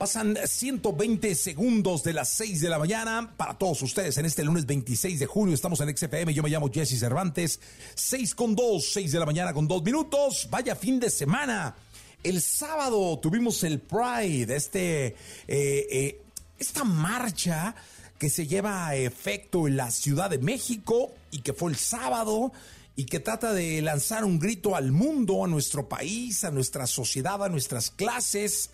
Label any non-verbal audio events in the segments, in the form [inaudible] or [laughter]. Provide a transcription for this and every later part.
Pasan 120 segundos de las 6 de la mañana para todos ustedes en este lunes 26 de junio. Estamos en XFM. Yo me llamo Jesse Cervantes. 6 con 2, 6 de la mañana con 2 minutos. Vaya fin de semana. El sábado tuvimos el Pride, este, eh, eh, esta marcha que se lleva a efecto en la Ciudad de México y que fue el sábado y que trata de lanzar un grito al mundo, a nuestro país, a nuestra sociedad, a nuestras clases,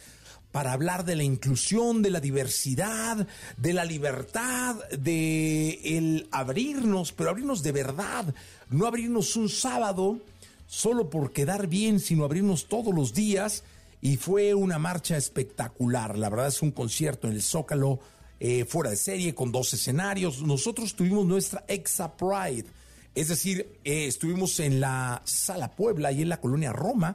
para hablar de la inclusión, de la diversidad, de la libertad, de el abrirnos, pero abrirnos de verdad, no abrirnos un sábado solo por quedar bien, sino abrirnos todos los días. Y fue una marcha espectacular. La verdad es un concierto en el Zócalo, eh, fuera de serie, con dos escenarios. Nosotros tuvimos nuestra Exa Pride. Es decir, eh, estuvimos en la Sala Puebla y en la colonia Roma.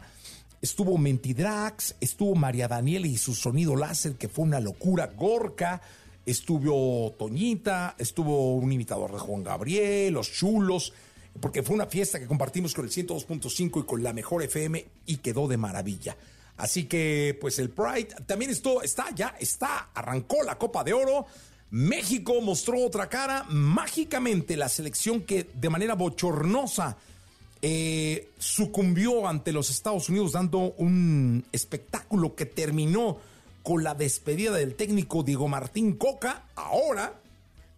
Estuvo Mentidrax, estuvo María Daniela y su sonido láser, que fue una locura. Gorka, estuvo Toñita, estuvo un imitador de Juan Gabriel, Los Chulos porque fue una fiesta que compartimos con el 102.5 y con la mejor FM y quedó de maravilla. Así que, pues el Pride también esto está, ya está, arrancó la Copa de Oro. México mostró otra cara. Mágicamente, la selección que de manera bochornosa eh, sucumbió ante los Estados Unidos, dando un espectáculo que terminó con la despedida del técnico Diego Martín Coca. Ahora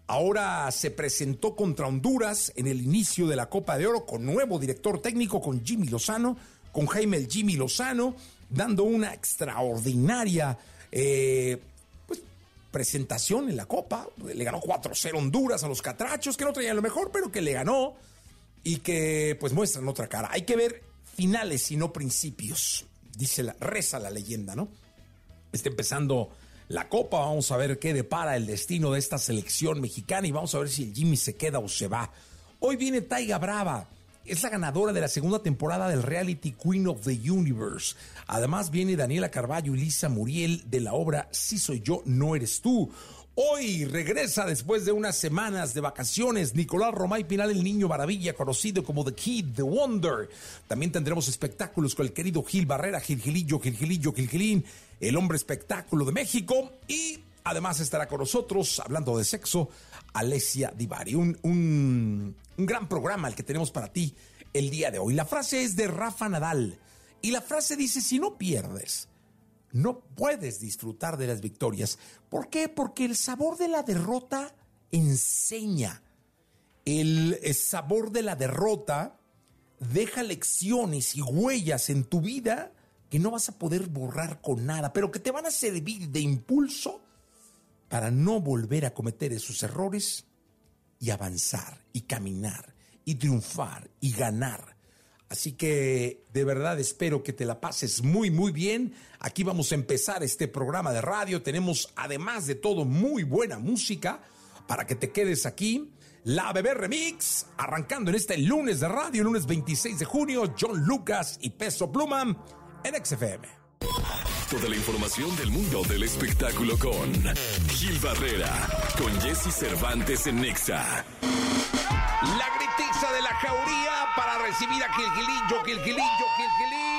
Ahora se presentó contra Honduras en el inicio de la Copa de Oro con nuevo director técnico, con Jimmy Lozano, con Jaime el Jimmy Lozano, dando una extraordinaria eh, pues, presentación en la Copa. Le ganó 4-0 Honduras a los Catrachos, que no traían lo mejor, pero que le ganó y que pues muestran otra cara. Hay que ver finales y no principios, dice la, reza la leyenda, ¿no? Está empezando la Copa. Vamos a ver qué depara el destino de esta selección mexicana y vamos a ver si el Jimmy se queda o se va. Hoy viene Taiga Brava. Es la ganadora de la segunda temporada del reality Queen of the Universe. Además viene Daniela Carballo y Lisa Muriel de la obra Si soy yo, no eres tú. Hoy regresa después de unas semanas de vacaciones Nicolás Romay Pinal, el niño maravilla, conocido como The Kid, The Wonder. También tendremos espectáculos con el querido Gil Barrera, Gilgilillo, Gilgilillo, Gilgilín, el hombre espectáculo de México. Y además estará con nosotros, hablando de sexo, Alessia Divari. Un, un, un gran programa el que tenemos para ti el día de hoy. La frase es de Rafa Nadal. Y la frase dice, si no pierdes, no puedes disfrutar de las victorias. ¿Por qué? Porque el sabor de la derrota enseña. El, sabor de la derrota deja lecciones y huellas en tu vida que no vas a poder borrar con nada, pero que te van a servir de impulso para no volver a cometer esos errores y avanzar y caminar y triunfar y ganar Así que de verdad espero que te la pases muy, muy bien. Aquí vamos a empezar este programa de radio. Tenemos, además de todo, muy buena música para que te quedes aquí. La Bebé Remix, arrancando en este lunes de radio, lunes 26 de junio, John Lucas y Peso Pluma en XFM. Toda la información del mundo del espectáculo con Gil Barrera, con Jesse Cervantes en Nexa. La gritiza de la jauría para recibir a Gilgilillo, Gilgilillo, Gilgilín.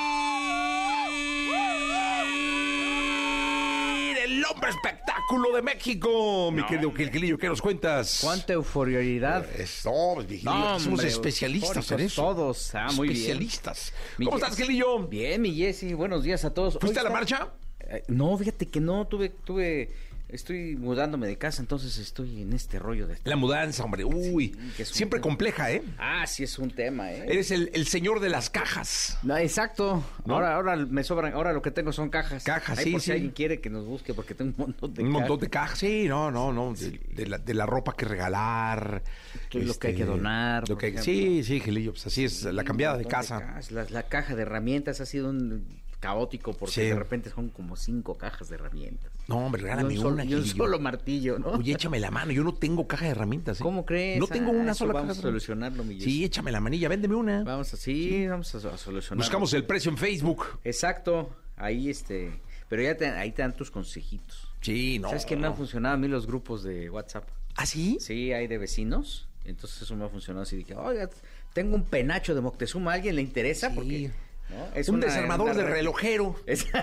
El hombre espectáculo de México. Mi querido Gilgilillo, ¿qué nos cuentas? Cuánta euforioridad. No, no somos especialistas en eso. Todos, ah, muy especialistas. ¿Cómo estás, Gilillo? Bien, mi Jessy, buenos días a todos. ¿Fuiste a la marcha? Eh, no, fíjate que no, tuve, tuve Estoy mudándome de casa, entonces estoy en este rollo de... La mudanza, hombre. Uy, que siempre tema. compleja, ¿eh? Ah, sí es un tema, ¿eh? Eres el, el señor de las cajas. No, exacto. ¿No? Ahora, ahora me sobran, ahora lo que tengo son cajas. Cajas, Ahí sí, por si alguien quiere que nos busque, porque tengo un montón de Un montón de cajas. cajas. Sí, no, no, no. De, de la, de la ropa que regalar. este, Lo que hay que donar, Lo que hay- sí, sí, Gilillo. Pues así es la cambiada de casa. cajas. La, la caja de herramientas ha sido un caótico porque Sí. de repente son como cinco cajas de herramientas. No, hombre, regálame un, una, y un solo martillo, ¿no? Oye, échame la mano. Yo no tengo caja de herramientas. ¿eh? ¿Cómo crees? No tengo Ah, una eso sola Vamos caja a de herramientas. solucionarlo, mi Sí, échame la manilla. Véndeme una. Vamos a, sí, vamos a, a solucionarlo. Buscamos el precio en Facebook. Exacto, ahí este... Pero ya te, ahí te dan tus consejitos. Sí, no. ¿Sabes que me han funcionado a mí los grupos de WhatsApp? ¿Ah, sí? Sí, hay de vecinos. Entonces eso me ha funcionado así. Dije, oiga, tengo un penacho de Moctezuma. ¿A alguien le interesa? Sí. Porque ¿no? es un una- desarmador una de relojero.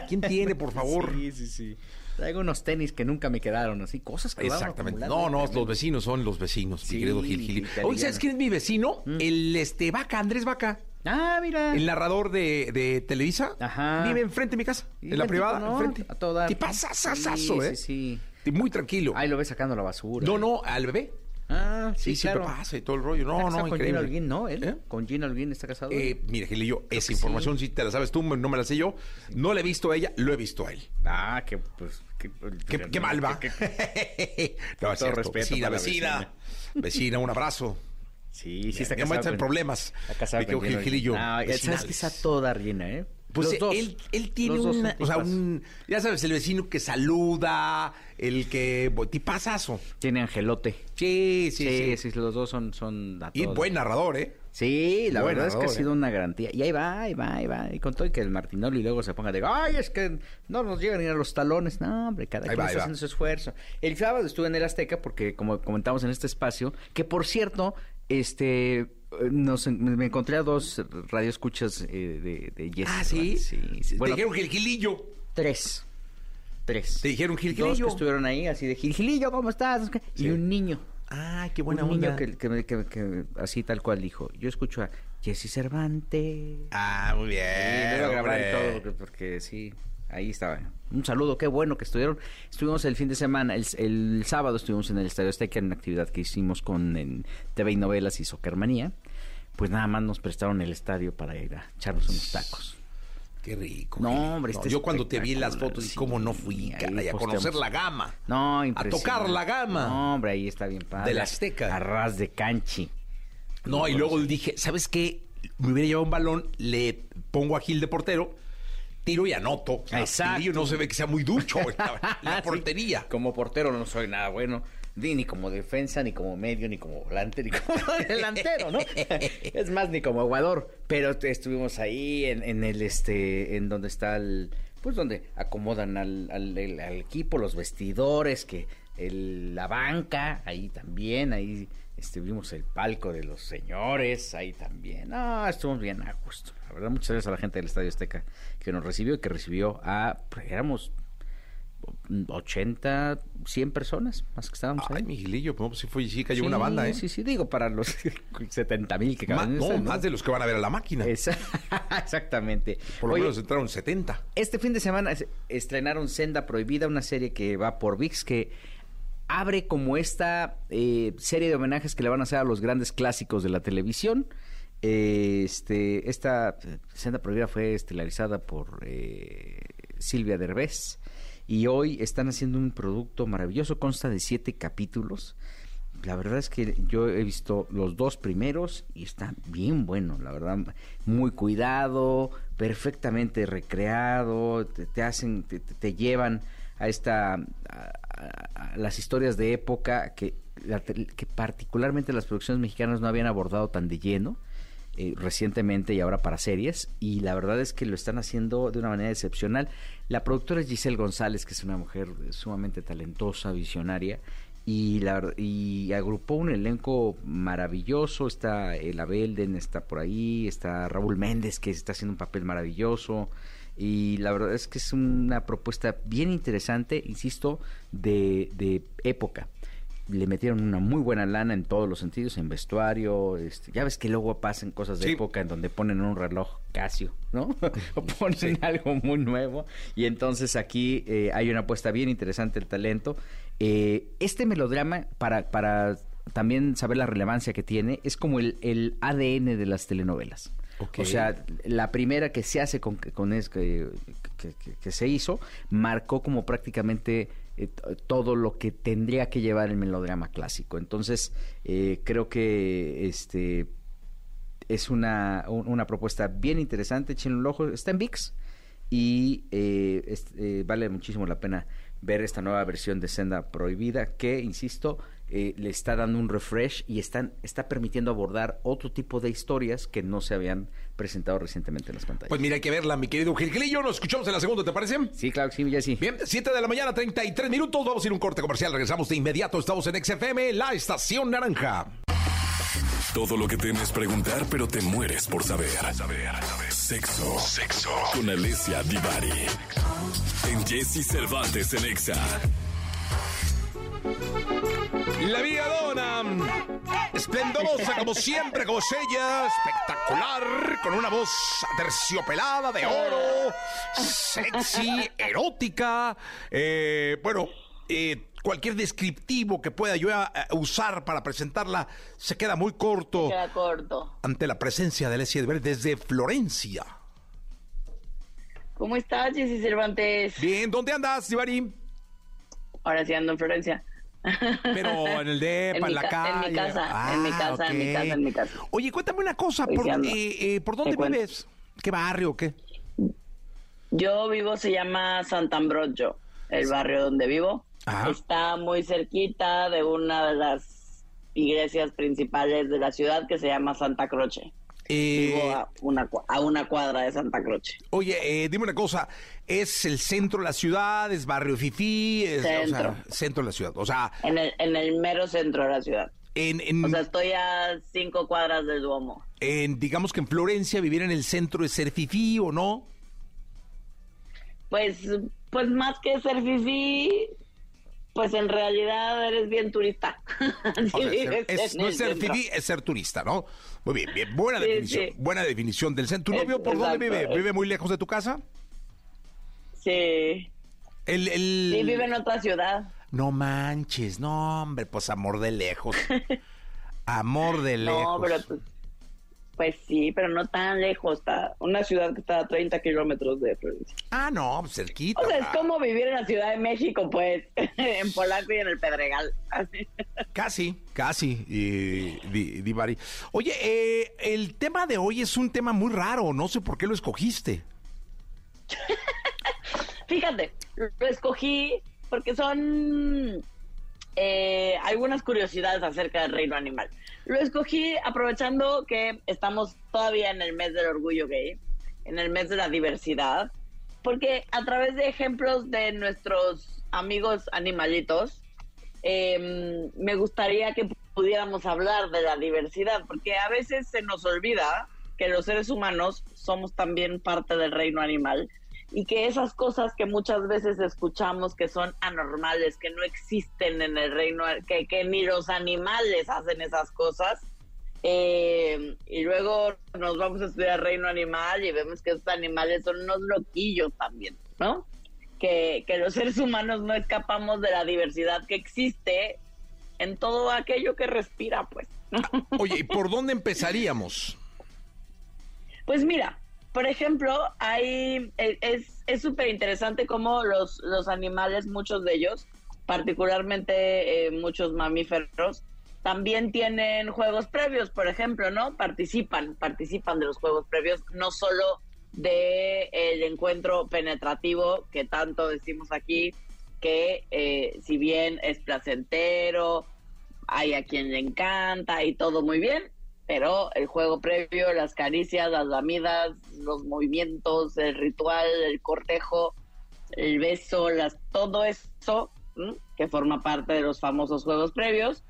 ¿Quién tiene, por favor? [laughs] Sí, sí, sí. Traigo unos tenis que nunca me quedaron, así, cosas que Exactamente. No, no, los vecinos son los vecinos, Sí, mi querido Gil Gil. te Oye. ¿sabes quién es mi vecino? El este Vaca, Andrés Vaca. Ah, mira. El narrador de, de Televisa. Ajá. Vive enfrente de mi casa. En la privada, enfrente. A dar. ¿Qué pasa, sasazo, Sí, eh? Sí, sí. Muy tranquilo. Ahí lo ves sacando la basura. No, no, al bebé. Ah, sí, Sí, siempre claro. pasa y todo el rollo. Está No, casado no, con increíble. Gina Holguín, ¿no? Él, ¿Eh? Con Gina Holguín está casado. Eh, mira, Gilillo, esa que información sí. te la sabes tú, no me la sé yo. No la he visto a ella, lo he visto a él. Ah, que pues... Que, Qué, qué mal va. que- que- [laughs] no, es todo cierto. respeto Vecina, vecina. Vecina, un abrazo. Sí, sí está me casado. entran con- problemas. Está casado Me con Gilillo. No, sabes vecinales. que está toda Rina, ¿eh? Pues Los dos. él, él tiene Los una, o sea, un, ya sabes, el vecino que saluda, el que, tipazazo. Tiene angelote. Sí, Sí, sí, sí, sí. los dos son, son a Y buen narrador, ¿eh? Sí, la Buen verdad es que ha sido ¿eh? una garantía. Y ahí va, ahí va, ahí va. Y con todo y que el Martinoli luego se ponga de, ay, es que no nos llegan ni a los talones. No, hombre, cada Ahí quien va, está va. haciendo su esfuerzo. El sábado estuve en el Azteca porque, como comentamos en este espacio, que por cierto, este, nos, me encontré a dos radioescuchas eh, de, de Yes. Ah, ¿sí? sí, sí. Bueno, Te dijeron Gil Gilillo. tres. Tres. Te dijeron Gil Dos que estuvieron ahí, así de Gilgilillo, ¿cómo estás? Y un niño. Ah, qué buena un onda. niño que, que, me- que- que así tal cual dijo. Yo escucho a Jesse Cervantes. Ah, muy bien. Sí, lo grabar y todo porque, porque sí, ahí estaba. Un saludo, qué bueno que estuvieron. Estuvimos el fin de semana, el, el sábado estuvimos en el Estadio Azteca en una actividad que hicimos con en TV y Novelas y Soccermanía. Pues nada más nos prestaron el estadio para ir a echarnos unos tacos. Qué rico. No, hombre, este Yo cuando te vi en las fotos, y sí, cómo no fui, ahí caray, a conocer la gama. No, A tocar la gama. No, hombre, ahí está bien padre. Del Azteca. A ras de canchi. No, y luego dije, ¿sabes qué? Me hubiera llevado un balón, le pongo a Gil de portero, tiro y anoto. Exacto. Gilillo no se ve que sea muy ducho la, [laughs] la Sí. portería. Como portero no soy nada bueno. Ni, ni como defensa, ni como medio, ni como volante, ni como [laughs] delantero, ¿no? [laughs] es más, ni como aguador. Pero estuvimos ahí en, en el este, en donde está el, pues donde acomodan al, al, equipo, los vestidores, que el- la banca, ahí también, ahí este, vimos el palco de los señores, ahí también. No, estuvimos bien a gusto. La verdad, muchas gracias a la gente del Estadio Azteca que nos recibió y que recibió a, pues, éramos 80, 100 personas más que estábamos ahí. Ay, mi Gilillo, pues sí fue, sí cayó Sí, una banda, ¿eh? Sí, sí, digo, para los [laughs] 70 mil que caben en no, más de los que van a ver a la máquina. Esa- [laughs] Exactamente. Por lo Oye, menos entraron 70. este fin de semana es- estrenaron Senda Prohibida, una serie que va por VIX que abre como esta eh, serie de homenajes que le van a hacer a los grandes clásicos de la televisión. Eh, este, esta eh, Senda Prohibida fue estelarizada por eh, Silvia Derbez y hoy están haciendo un producto maravilloso, consta de siete capítulos. La verdad es que yo he visto los dos primeros y está bien bueno, la verdad, muy cuidado, perfectamente recreado, te, hacen, te, te- llevan a esta, las historias de época que, que particularmente las producciones mexicanas no habían abordado tan de lleno eh, recientemente y ahora para series y la verdad es que lo están haciendo de una manera excepcional. La productora es Giselle González, que es una mujer sumamente talentosa, visionaria y agrupó un elenco maravilloso, está el Abelden, está por ahí, está Raúl Méndez que está haciendo un papel maravilloso y la verdad es que es una propuesta bien interesante, insisto, de, de época le metieron una muy buena lana en todos los sentidos, en vestuario, este, ya ves que luego pasan cosas de Sí. época en donde ponen un reloj Casio, ¿no? [laughs] o ponen algo muy nuevo y entonces aquí eh, hay una apuesta bien interesante el talento. Eh, este melodrama, para, para también saber la relevancia que tiene, es como el, el ADN de las telenovelas. O sea, la primera que se hace con, con es, que, que, se hizo, marcó como prácticamente eh, todo lo que tendría que llevar el melodrama clásico. Entonces, eh, creo que este es una, una propuesta bien interesante, echen un ojo, está en VIX y eh, vale muchísimo la pena ver esta nueva versión de Senda Prohibida que, insisto, eh, le está dando un refresh y están, está permitiendo abordar otro tipo de historias que no se habían presentado recientemente en las pantallas. Pues mira, hay que verla, mi querido Gilgilillo. Nos escuchamos en la segunda, ¿te parece? Sí, claro que sí, ya sí. Bien, 7 de la mañana, 33 minutos. Vamos a ir a un corte comercial. Regresamos de inmediato. Estamos en XFM, la estación naranja. Todo lo que temes preguntar, pero te mueres por saber. Saber, Sexo. Sexo. Con Alessia Divari. En Jesse Cervantes en Exa. La Vía Dona, esplendorosa como siempre, como ella, espectacular, con una voz terciopelada de oro, sexy, erótica, eh, bueno, eh, cualquier descriptivo que pueda yo eh, usar para presentarla se queda muy corto. Se queda corto. Ante la presencia de Alessia desde Florencia. ¿Cómo estás, Jessy Cervantes? Bien, ¿dónde andas, Ibarí? Ahora sí ando en Florencia. Pero en el [laughs] DEPA, en, la calle. En mi casa, en mi casa, en mi casa, en mi casa. Oye, cuéntame una cosa, ¿por, eh, eh, ¿por dónde vives? ¿Qué barrio qué? Yo vivo, se llama Sant'Ambrogio, el barrio donde vivo. Está muy cerquita de una de las iglesias principales de la ciudad que se llama Santa Croce. Vivo eh, a una, a una cuadra de Santa Croce. Oye, eh, dime una cosa, ¿es el centro de la ciudad, es barrio Fifi? Es, centro. centro de la ciudad, o sea... En el, en el mero centro de la ciudad. En, o sea, estoy a cinco cuadras del Duomo. En, digamos que en Florencia, vivir en el centro es ser Fifi o no? Pues, pues más que ser Fifi, pues en realidad eres bien turista. [laughs] es, no es ser es ser turista, ¿no? Muy bien, bien, buena definición, buena definición del centro. ¿Tu novio por dónde vive? ¿Vive muy lejos de tu casa? Sí. El, el... Sí, vive en otra ciudad. No manches, no, hombre, pues amor de lejos. [laughs] amor de lejos. No, pero pues, pues sí, pero no tan lejos. Está una ciudad que está a 30 kilómetros de provincia. Ah, no, pues cerquita. O sea, es como vivir en la Ciudad de México, pues, [laughs] en Polanco y en el Pedregal. [laughs] casi, casi, y, Divari. Oye, eh, el tema de hoy es un tema muy raro. No sé por qué lo escogiste. Fíjate, lo escogí porque son eh, algunas curiosidades acerca del reino animal. Lo escogí aprovechando que estamos todavía en el mes del orgullo gay, en el mes de la diversidad, porque a través de ejemplos de nuestros amigos animalitos, em, me gustaría que pudiéramos hablar de la diversidad, porque a veces se nos olvida que los seres humanos somos también parte del reino animal y que esas cosas que muchas veces escuchamos que son anormales, que no existen en el reino, que, que ni los animales hacen esas cosas, eh, y luego nos vamos a estudiar reino animal y vemos que estos animales son unos loquillos también, ¿no? Que, que los seres humanos no escapamos de la diversidad que existe en todo aquello que respira, pues. Oye, ¿y por dónde empezaríamos? Pues mira, por ejemplo, hay, e, es súper interesante cómo los, los animales, muchos de ellos, particularmente eh, muchos mamíferos, también tienen juegos previos, por ejemplo, ¿no? Participan, participan de los juegos previos, no solo de el encuentro penetrativo que tanto decimos aquí, que eh, si bien es placentero, hay a quien le encanta y todo muy bien, pero el juego previo, las caricias, las lamidas, los movimientos, el ritual, el cortejo, el beso, las, todo eso que forma parte de los famosos juegos previos,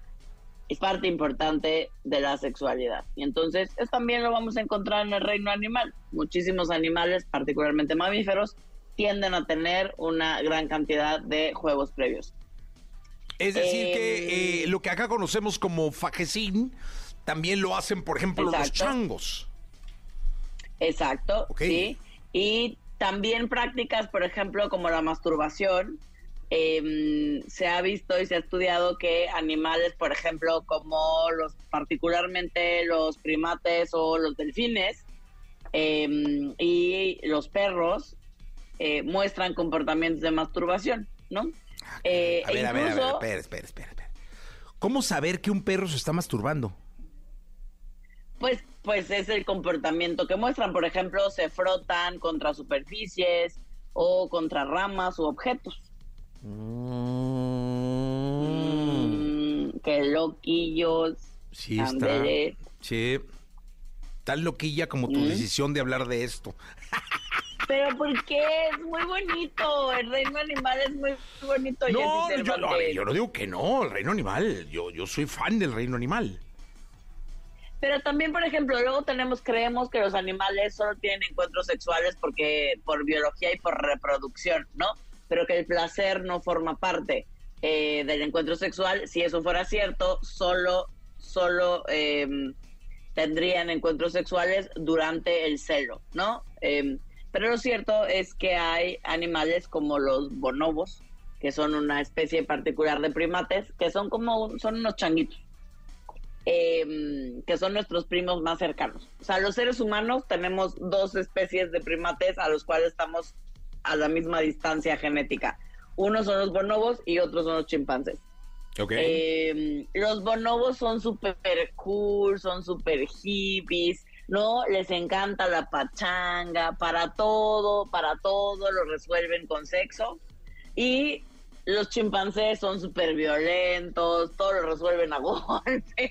es parte importante de la sexualidad. Y entonces, eso también lo vamos a encontrar en el reino animal. Muchísimos animales, particularmente mamíferos, tienden a tener una gran cantidad de juegos previos. Es decir, que eh, eh, lo que acá conocemos como fajecín también lo hacen, por ejemplo, los changos. Exacto, sí. Y también prácticas, por ejemplo, como la masturbación, em, se ha visto y se ha estudiado que animales, por ejemplo, como los particularmente los primates o los delfines em, y los perros eh, muestran comportamientos de masturbación, ¿no? Eh, a ver, a ver, a ver, espera, espera, espera. ¿Cómo saber que un perro se está masturbando? Pues, pues es el comportamiento que muestran. Por ejemplo, se frotan contra superficies o contra ramas u objetos. Mm, qué loquillos. Sí, está. Sí. Tan loquilla como tu mm. decisión de hablar de esto. Pero ¿por qué? Es muy bonito. El reino animal es muy bonito. No, yo, no, yo no digo que no, el reino animal. Yo, yo soy fan del reino animal. Pero también, por ejemplo, luego tenemos, creemos que los animales solo tienen encuentros sexuales porque por biología y por reproducción, ¿no? Pero que el placer no forma parte eh, del encuentro sexual. Si eso fuera cierto, solo, solo em, tendrían encuentros sexuales durante el celo, ¿no? Eh, pero lo cierto es que hay animales como los bonobos, que son una especie particular de primates, que son como son unos changuitos, em, que son nuestros primos más cercanos. O sea, los seres humanos tenemos dos especies de primates a los cuales estamos a la misma distancia genética. Unos son los bonobos y otros son los chimpancés. Okay. Em, los bonobos son súper cool, son súper hippies, ¿no? Les encanta la pachanga, para todo, para todo lo resuelven con sexo. Y los chimpancés son súper violentos, todo lo resuelven a [laughs] golpes,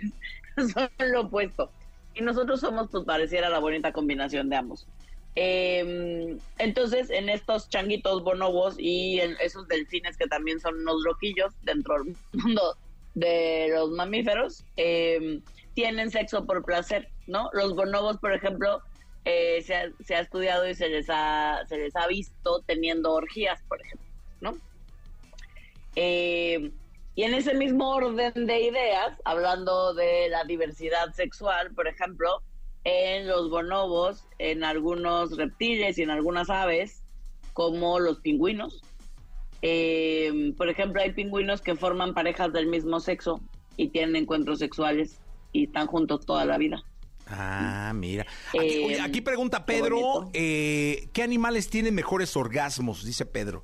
son lo opuesto. Y nosotros somos, pues pareciera la bonita combinación de ambos. Em, entonces, en estos changuitos bonobos y en esos delfines que también son unos loquillos dentro del mundo de los mamíferos, eh, tienen sexo por placer, ¿no? Los bonobos, por ejemplo, eh, se, ha, estudiado y se les ha, se les ha visto teniendo orgías, por ejemplo, ¿no? Eh, y en ese mismo orden de ideas, hablando de la diversidad sexual, por ejemplo, en los bonobos, en algunos reptiles y en algunas aves, como los pingüinos. Eh, por ejemplo, hay pingüinos que forman parejas del mismo sexo y tienen encuentros sexuales y están juntos toda la vida. Ah, mira. Aquí, eh, pregunta Pedro, eh, ¿qué animales tienen mejores orgasmos? Dice Pedro,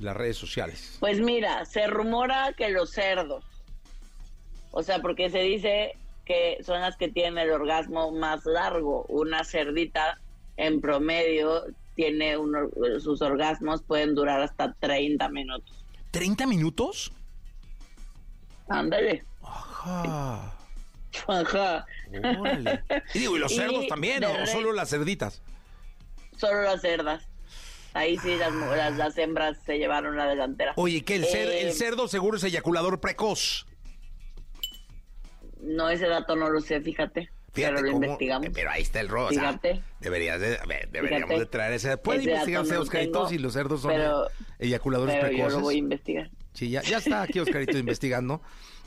las redes sociales. Pues mira, se rumora que los cerdos. O sea, porque se dice que son las que tienen el orgasmo más largo. Una cerdita en promedio tiene sus orgasmos pueden durar hasta 30 minutos. ¿30 minutos? Ándale. Ajá. Ajá. Y digo, ¿y los [laughs] cerdos también o solo las cerditas? Solo las cerdas. Ahí sí las, las, hembras se llevaron la delantera. Oye, ¿qué? El, el eh, cerdo seguro es eyaculador precoz. No, ese dato no lo sé, fíjate. pero lo investigamos. Pero ahí está el robo. Fíjate. deberías de, deberíamos de traer ese. Puede investigarse Oscarito y los cerdos son eyaculadores pero precoces. Yo lo voy a investigar. Sí, ya, ya está aquí Oscarito [laughs] investigando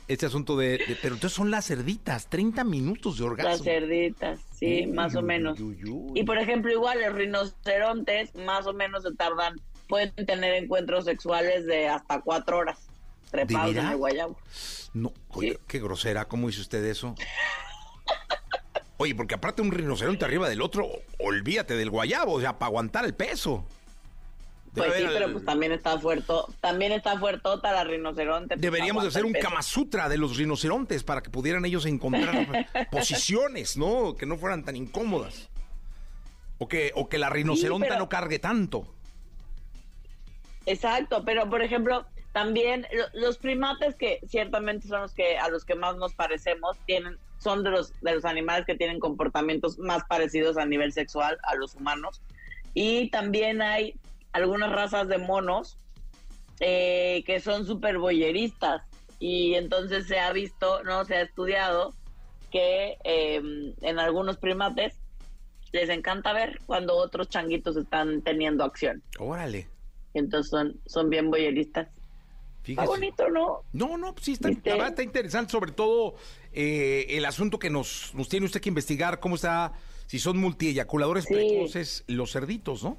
este asunto de, Pero entonces son las cerditas, 30 minutos de orgasmo. Las cerditas, sí, más o menos. y por ejemplo, igual los rinocerontes más o menos se tardan, pueden tener encuentros sexuales de hasta cuatro horas trepados en el guayabo. No, oye, qué grosera, ¿cómo hizo usted eso? [laughs] Oye, porque aparte un rinoceronte arriba del otro, olvídate del guayabo, o sea, para aguantar el peso. Pues sí, pero pues también está fuerte, también está fuertota la rinoceronte. Deberíamos de hacer un Kama Sutra de los rinocerontes para que pudieran ellos encontrar [laughs] posiciones, ¿no? Que no fueran tan incómodas. O que, o que la rinoceronte no cargue tanto. Exacto, pero por ejemplo, también los primates que ciertamente son los que a los que más nos parecemos tienen son de los de los animales que tienen comportamientos más parecidos a nivel sexual a los humanos y también hay algunas razas de monos eh, que son súper boyeristas y entonces se ha visto, no se ha estudiado que em, en algunos primates les encanta ver cuando otros changuitos están teniendo acción. Órale. Entonces son, son bien boyeristas. Está bonito, ¿no? No, no, sí, está, está interesante, sobre todo eh, el asunto que nos, nos tiene usted que investigar, cómo está, si son multieyaculadores precoces los cerditos, ¿no?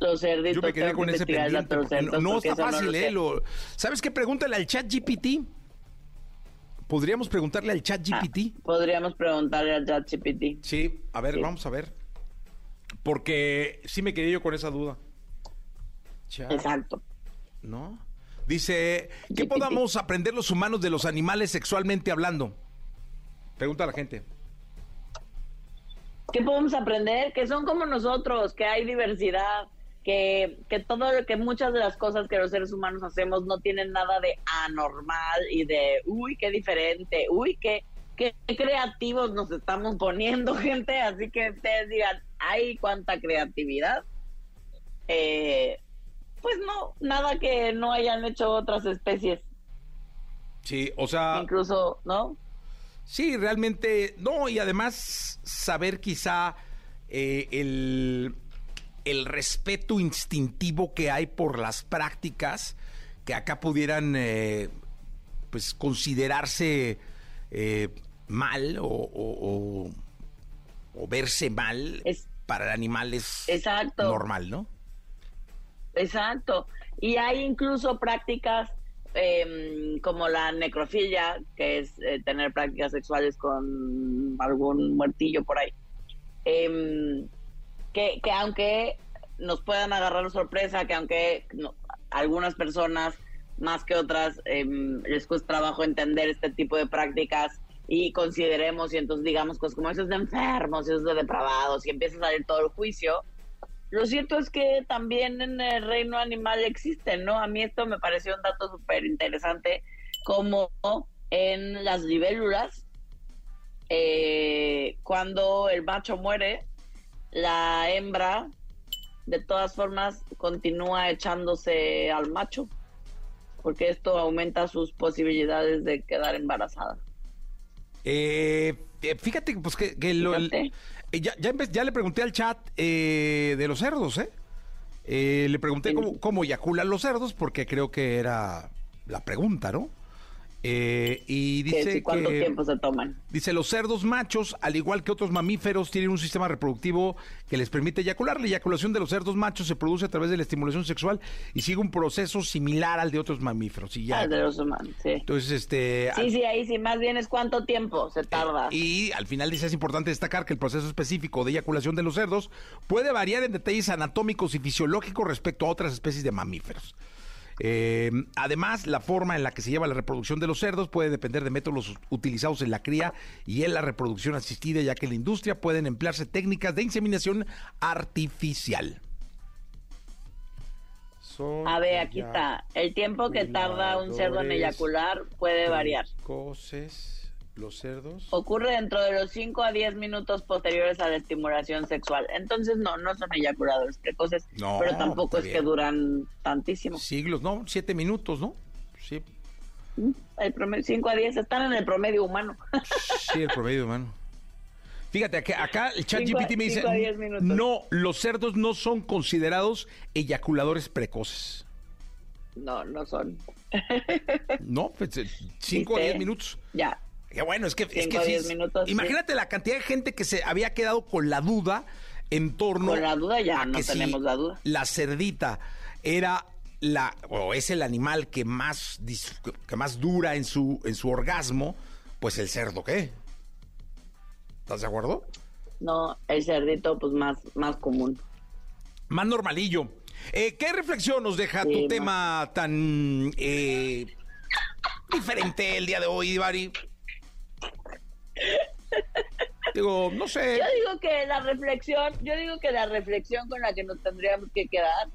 Los cerditos. Yo me quedé con que ese pendiente. no, no está fácil, ¿eh? Lo- ¿Sabes qué? Pregúntale al chat GPT. Podríamos preguntarle al chat Ah, GPT. podríamos preguntarle a ChatGPT. Sí, a ver, Sí. vamos a ver. Porque sí me quedé yo con esa duda. Chat, Exacto. ¿No? Dice, ¿qué GPT. podamos aprender los humanos de los animales sexualmente hablando? Pregunta a la gente. ¿Qué podemos aprender? Que son como nosotros, que hay diversidad, que, que todo lo que muchas de las cosas que los seres humanos hacemos no tienen nada de anormal y de, uy, qué diferente, uy, qué, qué creativos nos estamos poniendo, [laughs] gente. Así que ustedes digan, ay, cuánta creatividad. Eh, pues no, nada que no hayan hecho otras especies, Sí, o sea, incluso, ¿no? sí, realmente, no, y además saber quizá eh, el, el respeto instintivo que hay por las prácticas que acá pudieran, eh, pues, considerarse eh, mal o, o- o- o verse mal Es- para el animal es Exacto. normal, ¿no? Exacto. Y hay incluso prácticas em, como la necrofilia, que es eh, tener prácticas sexuales con algún muertillo por ahí. Em, que, que aunque nos puedan agarrar sorpresa, que aunque no- algunas personas más que otras em, les cuesta trabajo entender este tipo de prácticas y consideremos y entonces digamos cosas como eso es de enfermos, eso es de depravados y empieza a salir todo el juicio, lo cierto es que también en el reino animal existen, ¿no? A mí esto me pareció un dato súper interesante, como en las libélulas, eh, cuando el macho muere, la hembra de todas formas continúa echándose al macho, porque esto aumenta sus posibilidades de quedar embarazada. Eh, eh, fíjate pues que, que lo- Fíjate. eh, ya, ya, le pregunté al chat eh, de los cerdos, ¿eh? Eh, le pregunté Sí. cómo, cómo eyaculan los cerdos porque creo que era la pregunta, ¿no? Eh, y dice cuánto que- tiempo se toman. Dice, los cerdos machos, al igual que otros mamíferos, tienen un sistema reproductivo que les permite eyacular. La eyaculación de los cerdos machos se produce a través de la estimulación sexual y sigue un proceso similar al de otros mamíferos. Y ya, Ah, de los humanos, sí. entonces, este... Sí, sí, ahí sí, más bien es cuánto tiempo se tarda. Y al final dice es importante destacar que el proceso específico de eyaculación de los cerdos puede variar en detalles anatómicos y fisiológicos respecto a otras especies de mamíferos. Eh, además, la forma en la que se lleva la reproducción de los cerdos puede depender de métodos utilizados en la cría y en la reproducción asistida, ya que en la industria pueden emplearse técnicas de inseminación artificial. Son A ver, aquí está. El tiempo que tarda un cerdo en eyacular puede variar. Los cerdos. Ocurre dentro de los 5 a 10 minutos posteriores a la estimulación sexual. Entonces, no, no son eyaculadores precoces, No, pero tampoco es que duran tantísimo. Siglos, ¿no? Siete minutos, ¿no? Sí, El promedio, 5 a 10 están en el promedio humano. sí, el promedio, hermano. Fíjate, acá, acá el chat a- GPT me dice, a no, los cerdos no son considerados eyaculadores precoces. No, no son. No, 5 a ¿Viste? 10 minutos. Ya. Qué bueno, es que, es sí sí. Imagínate la cantidad de gente que se había quedado con la duda en torno Con la duda ya a no que si tenemos la duda. La cerdita era la o es el animal que más que más dura en su en su orgasmo, pues el cerdo qué? ¿Estás de acuerdo? No, el cerdito, pues más, más común. Más normalillo. Eh, ¿Qué reflexión nos deja Sí, tu más- tema tan eh, diferente el día de hoy, Ivari? Yo digo que la reflexión, yo digo que la reflexión con la que nos tendríamos que quedar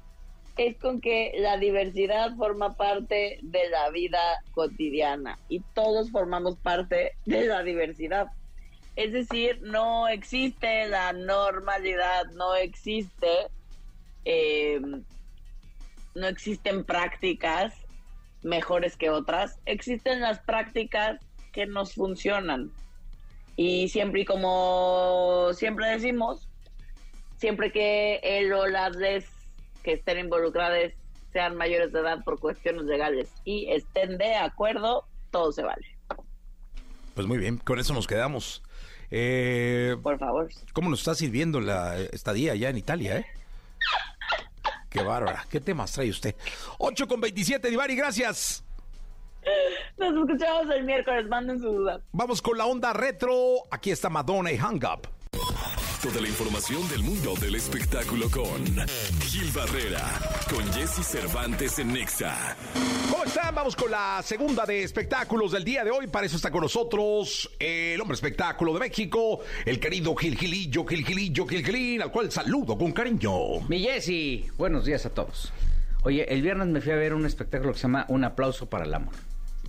es con que la diversidad forma parte de la vida cotidiana y todos formamos parte de la diversidad. Es decir, no existe la normalidad, no existe, eh, no existen prácticas mejores que otras, existen las prácticas que nos funcionan. Y siempre, y como siempre decimos, siempre que él o las que estén involucradas sean mayores de edad por cuestiones legales y estén de acuerdo, todo se vale. Pues muy bien, con eso nos quedamos. Eh, Por favor. ¿Cómo nos está sirviendo la estadía allá en Italia, eh? Qué bárbara. ¿Qué temas trae usted? 8 con 27, Divari, gracias. [laughs] Nos escuchamos el miércoles, manden su duda. Vamos con la onda retro. Aquí está Madonna y Hang Up. Toda la información del mundo del espectáculo con Gil Barrera, con Jesse Cervantes en Nexa. ¿Cómo están? Vamos con la segunda de espectáculos del día de hoy. Para eso está con nosotros el hombre espectáculo de México, el querido Gil Gilillo, Gil Gilillo, Gil Gilín, al cual saludo con cariño. Mi Jessy, buenos días a todos. Oye, el viernes me fui a ver un espectáculo que se llama Un aplauso para el amor.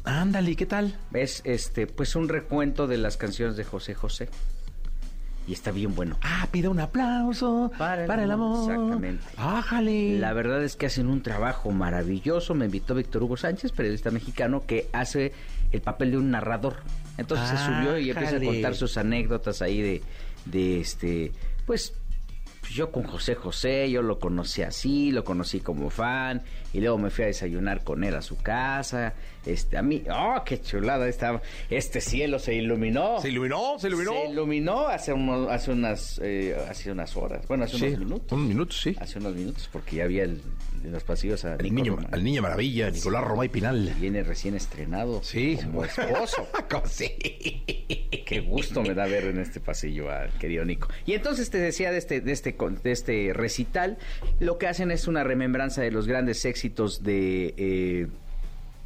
Ándale, ¿qué tal? Es este, pues un recuento de las canciones de José José. Y está bien bueno. Ah, pide un aplauso para el, amor. Exactamente. Ájale. La verdad es que hacen un trabajo maravilloso. Me invitó Víctor Hugo Sánchez, periodista mexicano, que hace el papel de un narrador. Entonces se subió y empieza a contar sus anécdotas ahí de, de este, pues yo con José José, yo lo conocí así, lo conocí como fan, y luego me fui a desayunar con él a su casa. Este, a mí, oh, qué chulada, esta, este cielo se iluminó. ¿Se iluminó? ¿Se iluminó? Se iluminó hace, unos- hace, unas, eh, hace unas horas, bueno, hace Sí, unos minutos. unos minutos, sí. Hace unos minutos, porque ya había el, en los pasillos a Al niño, Román. al niño maravilla, Nicolás Romay Pinal. Viene recién estrenado Sí. como esposo. [laughs] ¿Cómo sí? Qué gusto me da ver en este pasillo al querido Nico. Y entonces te decía de este, de este, de este recital, lo que hacen es una remembranza de los grandes éxitos de eh,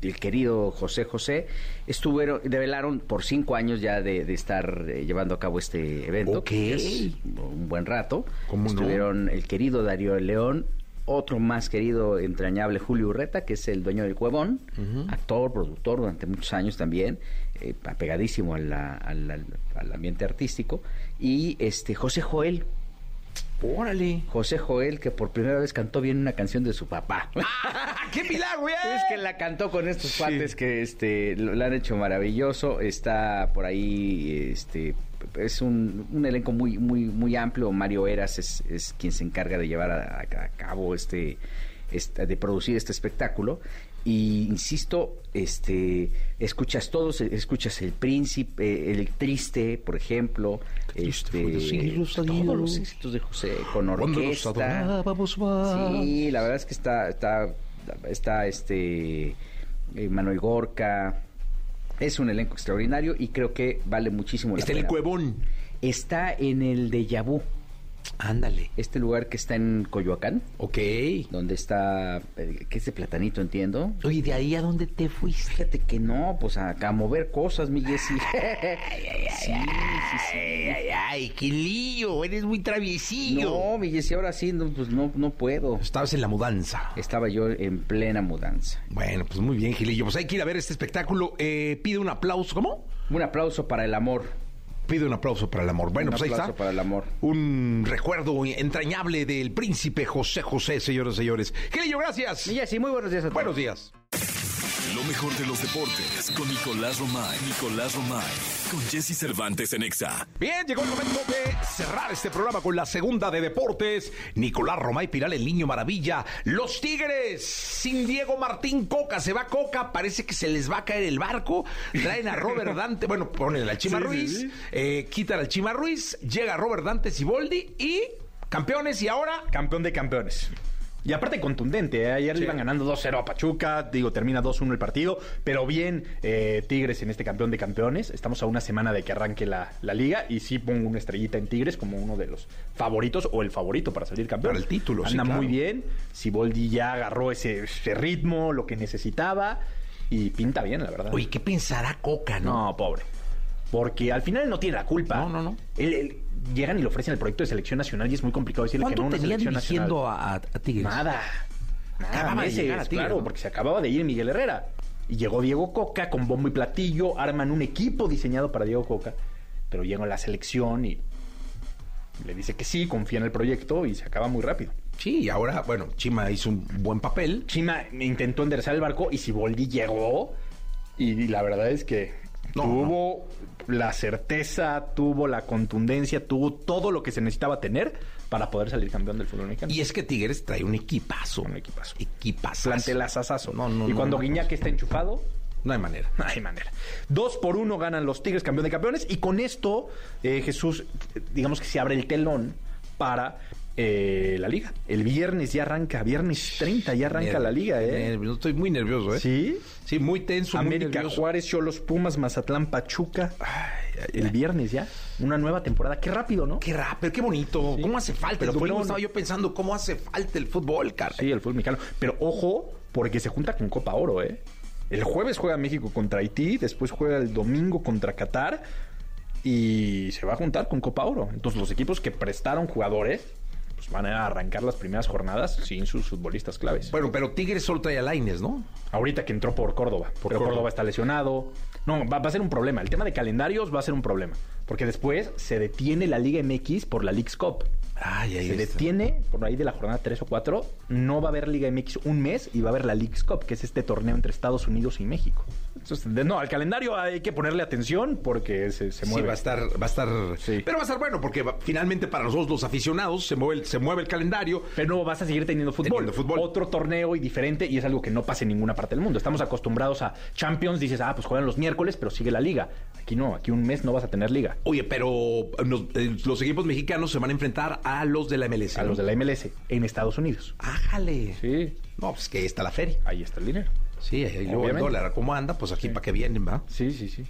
el querido José José. Estuvieron, develaron por cinco años ya de, de estar eh, llevando a cabo este evento. Ok. que es un buen rato. Estuvieron el querido Darío León. Otro más querido, entrañable Julio Urreta, que es el dueño del Cuevón, actor, productor durante muchos años también, eh, apegadísimo a la- al ambiente artístico. Y este José Joel, Órale. José Joel, que por primera vez cantó bien una canción de su papá. ¡Qué milagro, eh! Es que la cantó con estos Sí. cuates que este lo, lo han hecho maravilloso. Está por ahí, este es un, un elenco muy muy muy amplio. Mario Eras es, es quien se encarga de llevar a, a cabo este, este- de producir este espectáculo. Y insisto, este escuchas todos, escuchas el príncipe, el triste, por ejemplo, este todos los éxitos de José con los orquesta. más. Sí, la verdad es que está, está, está este Manuel Gorka. Es un elenco extraordinario y creo que vale muchísimo la Está en el pena. cuevón. Está en el de Yabú, Ándale. este lugar que está en Coyoacán, Ok. donde está, eh, que es de platanito, entiendo. Oye, ¿de ahí a dónde te fuiste? Fíjate que no, pues a, a mover cosas, mi Jessy. [laughs] sí, sí, sí. Ay, ay, ay, Gilillo, eres muy traviesillo. No, mi Jessy, ahora sí, no, pues no, no puedo. Estabas en la mudanza. Estaba yo en plena mudanza. Bueno, pues muy bien, Gilillo. Pues hay que ir a ver este espectáculo. Eh, pide un aplauso. ¿Cómo? Un aplauso para el amor. Pide un aplauso para el amor. Bueno, Un pues ahí aplauso está. para el amor. Un recuerdo entrañable del príncipe José José, señoras y señores. Gilillo, gracias. Y Jessy, muy buenos días a todos. Buenos días. Lo mejor de los deportes con Nicolás Romay. Nicolás Romay. Con Jesse Cervantes en Exa. Bien, llegó el momento de cerrar este programa con la segunda de deportes. Nicolás Romay Piral, el niño maravilla. Los Tigres, sin Diego Martín Coca. Se va Coca, parece que se les va a caer el barco. Traen a Robert Dante, bueno, ponen al Chima Sí, sí, Ruiz, sí. eh, quitan al Chima Ruiz, llega Robert Dante Siboldi y campeones y ahora campeón de campeones. Y aparte contundente, ¿eh? ayer le iban ganando 2-0 a Pachuca, digo, termina 2-1 el partido, pero bien eh, Tigres en este campeón de campeones. Estamos a una semana de que arranque la, la liga y sí pongo una estrellita en Tigres como uno de los favoritos o el favorito para salir campeón. Para el título, sí, Anda claro. muy bien, Siboldi ya agarró ese, ese ritmo, lo que necesitaba y pinta bien, la verdad. Oye, ¿qué pensará Coca, no? No, pobre. Porque al final no tiene la culpa. No, no, no. Él, él- llegan y le ofrecen el proyecto de selección nacional y es muy complicado decirle que ¿Cuánto no una selección dirigiendo nacional. a, Tigres? Nada. Nada, Acababa de llegar a Tigres, claro, ¿no? porque se acababa de ir Miguel Herrera. Y llegó Diego Coca con bombo y platillo, arman un equipo diseñado para Diego Coca, pero llega a la selección y le dice que sí, confía en el proyecto y se acaba muy rápido. Sí, y ahora, bueno, Chima hizo un buen papel. Chima intentó enderezar el barco y Siboldi llegó y la verdad es que No, tuvo la certeza, tuvo la contundencia, tuvo todo lo que se necesitaba tener para poder salir campeón del fútbol mexicano. Y es que Tigres trae un equipazo. Un equipazo. Equipazo. Plantelazazazo. No, no, y cuando no. Guiñac está enchufado, No hay manera. no hay manera. Dos por uno ganan los Tigres campeón de campeones y con esto, eh, Jesús, digamos que se abre el telón para eh, la liga. El viernes ya arranca, viernes 30 ya arranca la liga, ¿eh? Estoy muy nervioso, ¿eh? Sí. Sí, muy tenso, muy América, nervioso. Juárez, Cholos, Pumas, Mazatlán, Pachuca. el viernes ya. Una nueva temporada. Qué rápido, ¿no? Qué rápido, qué bonito. Sí. ¿Cómo hace falta? Pero el domingo fueron- estaba yo pensando, ¿cómo hace falta el fútbol, cara? Sí, el fútbol mexicano. Pero ojo, porque se junta con Copa Oro, ¿eh? El jueves juega México contra Haití, después juega el domingo contra Qatar y se va a juntar con Copa Oro. Entonces los equipos que prestaron jugadores pues van a arrancar las primeras jornadas sin sus futbolistas claves. Bueno, pero Tigres solo trae a Laines, ¿no? Ahorita que entró por Córdoba, pero Córdoba. Córdoba está lesionado. No, va, va a ser un problema. El tema de calendarios va a ser un problema. Porque después se detiene la Liga MX por la League's Cup. Ay, ahí Se está. detiene por ahí de la jornada 3 o 4. No va a haber Liga MX un mes y va a haber la League's Cup, que es este torneo entre Estados Unidos y México. Entonces, no, al calendario hay que ponerle atención porque se, se Sí, mueve. va a estar, va a estar. Sí. Pero va a estar bueno porque va- finalmente para nosotros los aficionados se mueve el, se mueve el calendario. Pero no vas a seguir teniendo fútbol. Teniendo fútbol. Otro torneo y diferente y es algo que no pasa en ninguna parte del mundo. Estamos acostumbrados a Champions, dices, ah, pues juegan los miércoles, pero sigue la liga. Aquí no, aquí un mes no vas a tener liga. Oye, pero nos- eh, los equipos mexicanos se van a enfrentar a los de la MLS. A ¿no? los de la MLS en Estados Unidos. Ájale. Sí, No, pues que ahí está la feria. ahí está el dinero. Sí, ahí luego el dólar, ¿cómo anda? Pues aquí para que vienen, ¿va? Sí, sí, sí.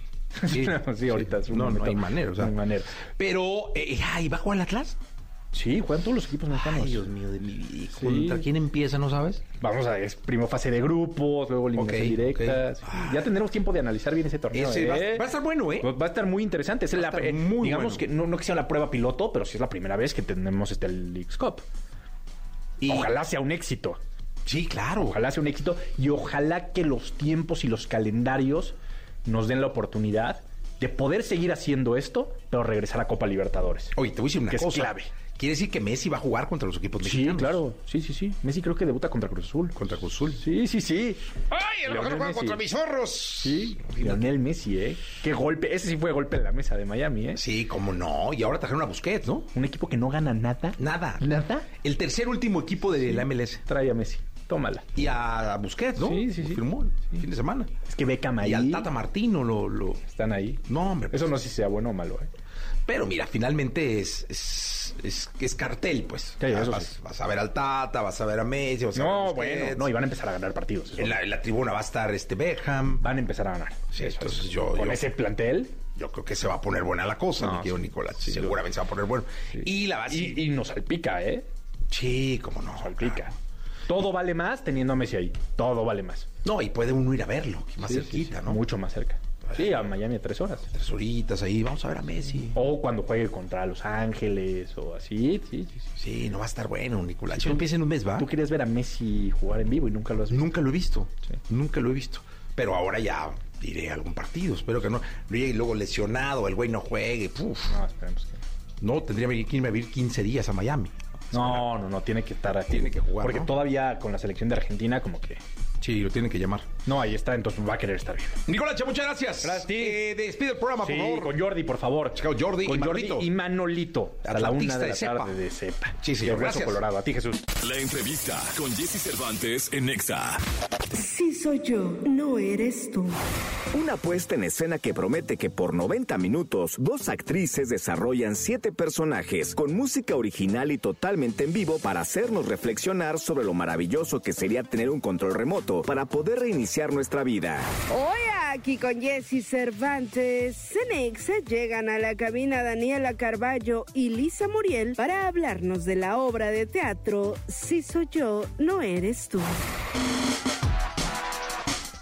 Sí, [laughs] sí, ahorita es un no, no hay manera, o sea. no hay manera. Pero, eh, ay, ¿va a jugar el Atlas? Sí, juegan todos los equipos mexicanos. Ay, Dios mío de mi vida. Sí. ¿Contra quién empieza, no sabes? Vamos a es primero fase de grupos, luego eliminación Ok, directa. sí. Ya tendremos tiempo de analizar bien ese torneo. Ese ¿eh? va a estar bueno, ¿eh? Va a estar muy interesante. Es la- eh, muy digamos bueno. que no, no que sea la prueba piloto, pero sí es la primera vez que tenemos este el Leagues Cup. Y- Ojalá sea un éxito. Sí, claro. Ojalá sea un éxito y ojalá que los tiempos y los calendarios nos den la oportunidad de poder seguir haciendo esto, pero regresar a Copa Libertadores. Oye, te voy a decir una Que es cosa. clave. Quiere decir que Messi va a jugar contra los equipos Sí, mexicanos. claro. Sí, sí, sí. Messi creo que debuta contra Cruz Azul. Contra Cruz Azul. Sí, sí, sí. ¡Ay, el mejor juega contra mis zorros! Sí, Lionel Messi, ¿eh? Qué golpe. Ese sí fue golpe en la mesa de Miami, ¿eh? Sí, cómo no. Y ahora trajeron a Busquets, ¿no? Un equipo que no gana nada. Nada. ¿Nada? El tercer último equipo de la MLS. Trae a Messi. Tómala. Y a Busquets, ¿no? Sí, sí, sí. Firmó el fin de semana. Es que Beckham ahí. Y al Tata Martino lo, lo... Están ahí. No, hombre. Eso no sé si sea bueno o malo, ¿eh? Pero mira, finalmente es, es, es, es cartel, pues. Sí, eso vas, sí. vas a ver al Tata, vas a ver a Messi, vas a ver a No, Busquets. bueno. No, y van a empezar a ganar partidos. En la, en la tribuna va a estar este Beckham. Van a empezar a ganar. Sí, entonces es. yo- Con yo- ese plantel. Yo creo que se va a poner buena la cosa, No, mi querido Nicolás. sí, Seguramente se va a poner bueno. Y la base. Y, y nos salpica, ¿eh? Sí, cómo no. Salpica. claro. Todo vale más teniendo a Messi ahí. Todo vale más. No, y puede uno ir a verlo, más Sí, sí, cerquita, sí. ¿no? Mucho más cerca. Sí, a Miami a tres horas. Tres horitas ahí, vamos a ver a Messi. O cuando juegue contra Los Ángeles o así. Sí, sí, sí. Sí, no va a estar bueno, Nicolás. Yo empieza en un mes, ¿va? Tú querías ver a Messi jugar en vivo y nunca lo has visto. Nunca lo he visto. Sí. Nunca lo he visto. Pero ahora ya iré a algún partido. Espero que no, luego lesionado, el güey no juegue. No, esperemos que no. No, tendría que irme a vivir 15 días a Miami. No, no, no, tiene que estar aquí. Tiene que jugar, Porque ¿no? todavía con la selección de Argentina, como que. Sí, lo tienen que llamar. No, ahí está, entonces va a querer estar bien. Nicolás, muchas gracias. Gracias a ti. Eh, despide el programa, Sí, por favor. con Jordi, por favor. Chicago, Jordi con y Jordi Manolito. y Manolito. A la una de de la cepa. tarde de cepa. Sí, señor, gracias. Colorado. A ti, Jesús. La entrevista con Jesse Cervantes en Nexa. Sí soy yo, no eres tú. Una puesta en escena que promete que por 90 minutos dos actrices desarrollan siete personajes con música original y totalmente en vivo para hacernos reflexionar sobre lo maravilloso que sería tener un control remoto para poder reiniciar nuestra vida. Hoy aquí con Jesse Cervantes, Cenexa llegan a la cabina Daniela Carballo y Lisa Muriel para hablarnos de la obra de teatro Sí soy yo, no eres tú.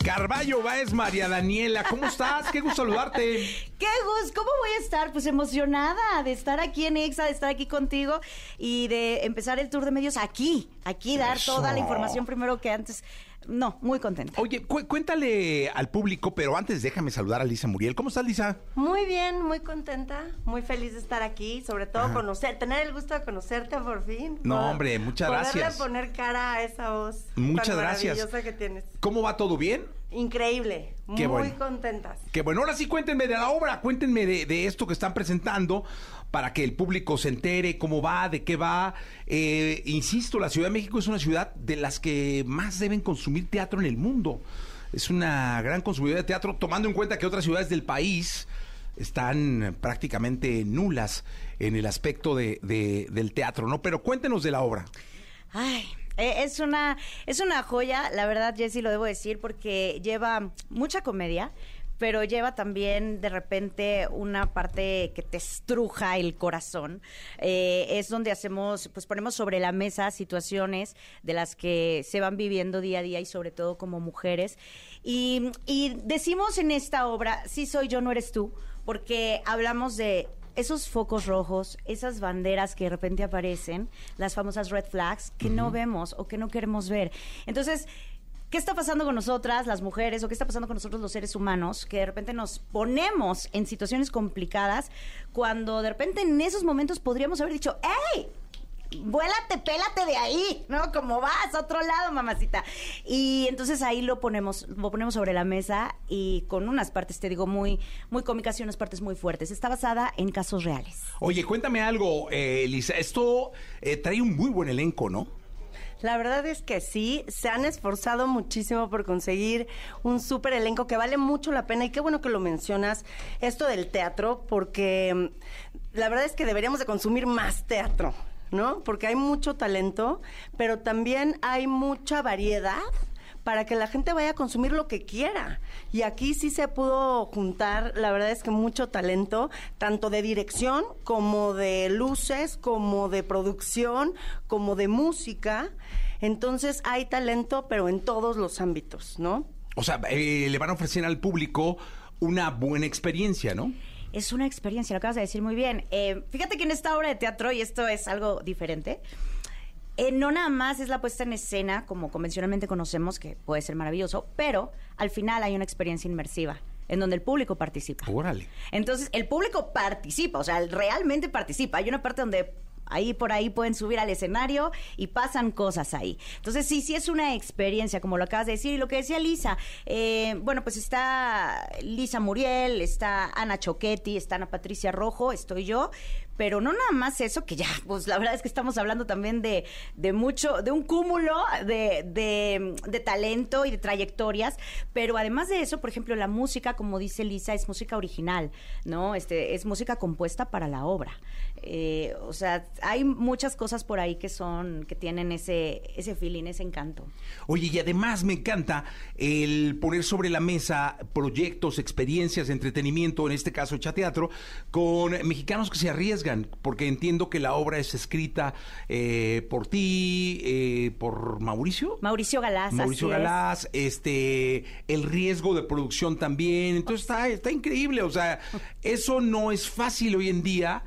Carballo Baez, María Daniela, ¿cómo estás? Qué gusto saludarte. [laughs] ¡Qué gusto! ¿Cómo voy a estar? Pues emocionada de estar aquí en EXA, de estar aquí contigo y de empezar el tour de medios aquí, aquí dar Eso. toda la información primero que antes. No, muy contenta. Oye, cu- cuéntale al público, pero antes déjame saludar a Lisa Muriel. ¿Cómo estás, Lisa? Muy bien, muy contenta, muy feliz de estar aquí, sobre todo Ajá. conocer, tener el gusto de conocerte por fin. No, hombre, muchas poderle gracias. poner cara a esa voz. Muchas tan gracias. Maravillosa que tienes. ¿Cómo va todo bien? Increíble, Qué muy bueno. contentas. Que bueno, ahora sí cuéntenme de la obra, cuéntenme de, de esto que están presentando para que el público se entere cómo va, de qué va. Eh, insisto, la Ciudad de México es una ciudad de las que más deben consumir teatro en el mundo. Es una gran consumidora de teatro, tomando en cuenta que otras ciudades del país están prácticamente nulas en el aspecto de, de- del teatro, ¿no? Pero cuéntenos de la obra. Ay, eh, es una, es una joya, la verdad, Jessy, lo debo decir, porque lleva mucha comedia, pero lleva también de repente una parte que te estruja el corazón. Eh, es donde hacemos, pues ponemos sobre la mesa situaciones de las que se van viviendo día a día y sobre todo como mujeres. Y, y decimos en esta obra, sí soy yo, no eres tú, porque hablamos de esos focos rojos, esas banderas que de repente aparecen, las famosas red flags que no vemos o que no queremos ver. Entonces, ¿qué está pasando con nosotras, las mujeres, o qué está pasando con nosotros los seres humanos, que de repente nos ponemos en situaciones complicadas cuando de repente en esos momentos podríamos haber dicho, ¡Ey! Vuélate, pélate de ahí, ¿no? Como vas, a otro lado, mamacita. Y entonces ahí lo ponemos, lo ponemos sobre la mesa y con unas partes, te digo, muy, muy cómicas y unas partes muy fuertes. Está basada en casos reales. Oye, cuéntame algo, eh, Elisa. Esto eh, trae un muy buen elenco, ¿no? La verdad es que sí, se han esforzado muchísimo por conseguir un súper elenco que vale mucho la pena y qué bueno que lo mencionas, esto del teatro, porque mm, la verdad es que deberíamos de consumir más teatro, ¿no? Porque hay mucho talento, pero también hay mucha variedad para que la gente vaya a consumir lo que quiera. Y aquí sí se pudo juntar, la verdad es que mucho talento, tanto de dirección como de luces, como de producción, como de música. Entonces hay talento, pero en todos los ámbitos, ¿no? O sea, eh, le van a ofrecer al público una buena experiencia, ¿no? Es una experiencia, lo acabas de decir muy bien. Eh, fíjate que en esta obra de teatro, y esto es algo diferente, eh, no nada más es la puesta en escena, como convencionalmente conocemos, que puede ser maravilloso, pero al final hay una experiencia inmersiva en donde el público participa. Órale. Entonces, el público participa, o sea, realmente participa. Hay una parte donde ahí por ahí pueden subir al escenario y pasan cosas ahí. Entonces, sí, sí es una experiencia, como lo acabas de decir. Y lo que decía Lisa, eh, bueno, pues está Lisa Muriel, está Ana Choquetti, está Ana Patricia Rojo, estoy yo. Pero no nada más eso, que ya, pues la verdad es que estamos hablando también de, de mucho, de un cúmulo de, de, de talento y de trayectorias. Pero además de eso, por ejemplo, la música, como dice Lisa, es música original, ¿no? Este, es música compuesta para la obra. Eh, o sea, hay muchas cosas por ahí que son, que tienen ese, ese feeling, ese encanto. Oye, y además me encanta el poner sobre la mesa proyectos, experiencias entretenimiento, en este caso hecha teatro, con mexicanos que se arriesgan, porque entiendo que la obra es escrita eh, por ti, eh, por Mauricio. Mauricio Galás. Mauricio así es. Galás, este, el riesgo de producción también. Entonces está, está increíble. O sea, eso no es fácil hoy en día.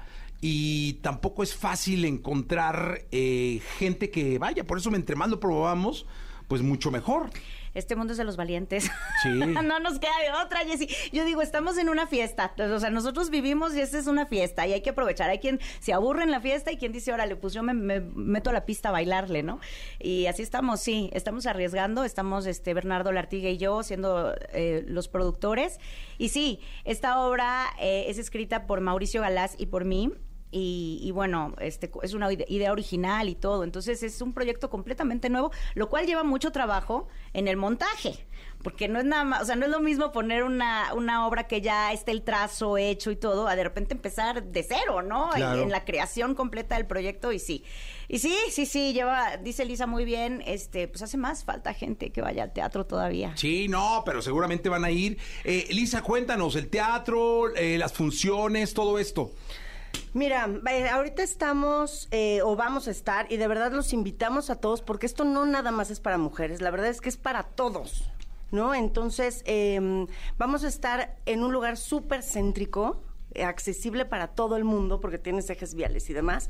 Y tampoco es fácil encontrar eh, gente que vaya. Por eso, entre más lo probamos, pues mucho mejor. Este mundo es de los valientes. Sí. [laughs] no nos queda de otra, Jessy. Yo digo, estamos en una fiesta. O sea, nosotros vivimos y esta es una fiesta y hay que aprovechar. Hay quien se aburre en la fiesta y quien dice, órale, pues yo me, me meto a la pista a bailarle, ¿no? Y así estamos, sí. Estamos arriesgando. Estamos, este, Bernardo Lartiga y yo siendo eh, los productores. Y sí, esta obra eh, es escrita por Mauricio Galás y por mí. Y, y bueno, este es una ide- idea original y todo. Entonces es un proyecto completamente nuevo, lo cual lleva mucho trabajo en el montaje. Porque no es nada más, o sea, no es lo mismo poner una, una obra que ya esté el trazo hecho y todo, a de repente empezar de cero, ¿no? Claro. En, en la creación completa del proyecto y sí. Y sí, sí, sí, lleva, dice Lisa muy bien, este, pues hace más falta gente que vaya al teatro todavía. Sí, no, pero seguramente van a ir. Eh, Lisa, cuéntanos, el teatro, eh, las funciones, todo esto. Mira, eh, ahorita estamos eh, o vamos a estar y de verdad los invitamos a todos porque esto no nada más es para mujeres, la verdad es que es para todos, ¿no? Entonces, eh, vamos a estar en un lugar súper céntrico, eh, accesible para todo el mundo porque tienes ejes viales y demás.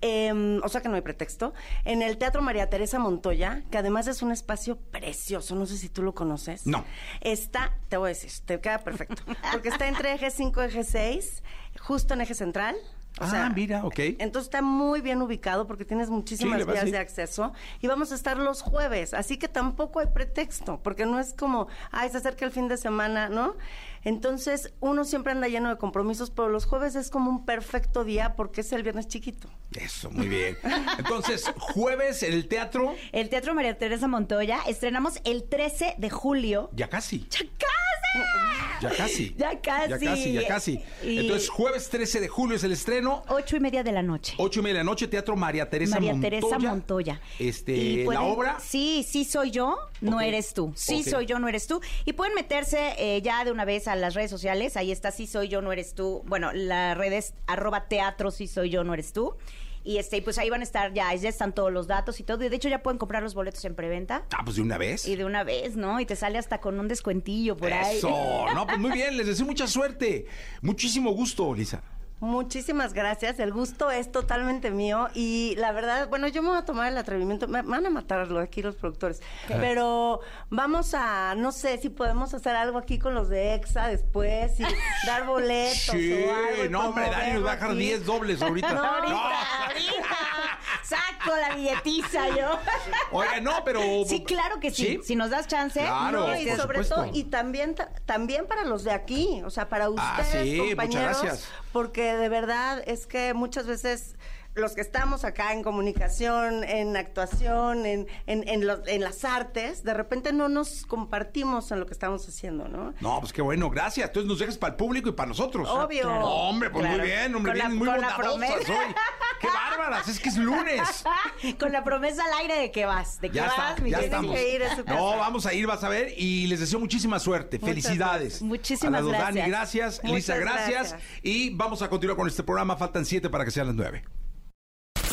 Eh, o sea que no hay pretexto. En el Teatro María Teresa Montoya, que además es un espacio precioso, no sé si tú lo conoces. No. Está, te voy a decir, te queda perfecto. Porque está entre eje 5 y eje 6, justo en eje central. O Ah, sea, mira, ok. Entonces está muy bien ubicado porque tienes muchísimas vías de acceso y vamos a estar los jueves, así que tampoco hay pretexto, porque no es como, ay, se acerca el fin de semana, ¿no? Entonces uno siempre anda lleno de compromisos, pero los jueves es como un perfecto día porque es el viernes chiquito. Eso, muy bien. Entonces, jueves en el teatro, El Teatro María Teresa Montoya estrenamos el 13 de julio. ya casi. ¡Ya casi! Ya casi. Ya casi. Ya casi, ya casi. Y- Entonces, jueves 13 de julio es el estreno. Ocho y media de la noche. Ocho y media de la noche, Teatro María Teresa María Montoya. Teresa Montoya. Este, Y la obra. Sí, sí soy yo, no eres tú. Sí soy yo, no eres tú. Y pueden meterse eh, ya de una vez a las redes sociales. Ahí está, sí soy yo, no eres tú. Bueno, la red es arroba teatro, sí soy yo, no eres tú. Y este, pues ahí van a estar ya, ya están todos los datos y todo. Y de hecho ya pueden comprar los boletos en preventa. Ah, pues de una vez. Y de una vez, ¿no? Y te sale hasta con un descuentillo por ahí. Eso. No, pues muy bien, les deseo mucha suerte. Muchísimo gusto, Lisa. Muchísimas gracias, el gusto es totalmente mío y la verdad, bueno, yo me voy a tomar el atrevimiento, me van a matarlo aquí los productores, pero vamos a, no sé si podemos hacer algo aquí con los de EXA después y [laughs] dar boletos Sí, o algo. no, hombre, Dani nos va a dejar promoverlo 10 aquí. dobles ahorita. No, Ahorita, No. ahorita. Saco la billetiza yo. Oiga, no, pero. Sí, claro que sí. ¿Sí? Si nos das chance. Claro, No, y por sobre supuesto. todo, y también, ta- también para los de aquí, o sea, para ustedes, Ah, sí, muchas compañeros, gracias. Porque de verdad es que muchas veces los que estamos acá en comunicación, en actuación, en, en, en, los- en las artes, de repente no nos compartimos en lo que estamos haciendo, ¿no? No, pues qué bueno, gracias. Entonces nos dejas para el público y para nosotros. Obvio. Claro. Hombre, pues Claro. muy bien, hombre, bien, muy bondadosas hoy. Qué bárbaras, es que es lunes. [laughs] Con la promesa al aire de que vas. De que Ya vas, está, mi ya estamos. que ir a su casa. No, vamos a ir, vas a ver, y les deseo muchísima suerte. Muchas Felicidades. gracias. Muchísimas a las gracias. Dani, gracias. Muchas Lisa, gracias. gracias. Y vamos a continuar con este programa. Faltan siete para que sean las nueve.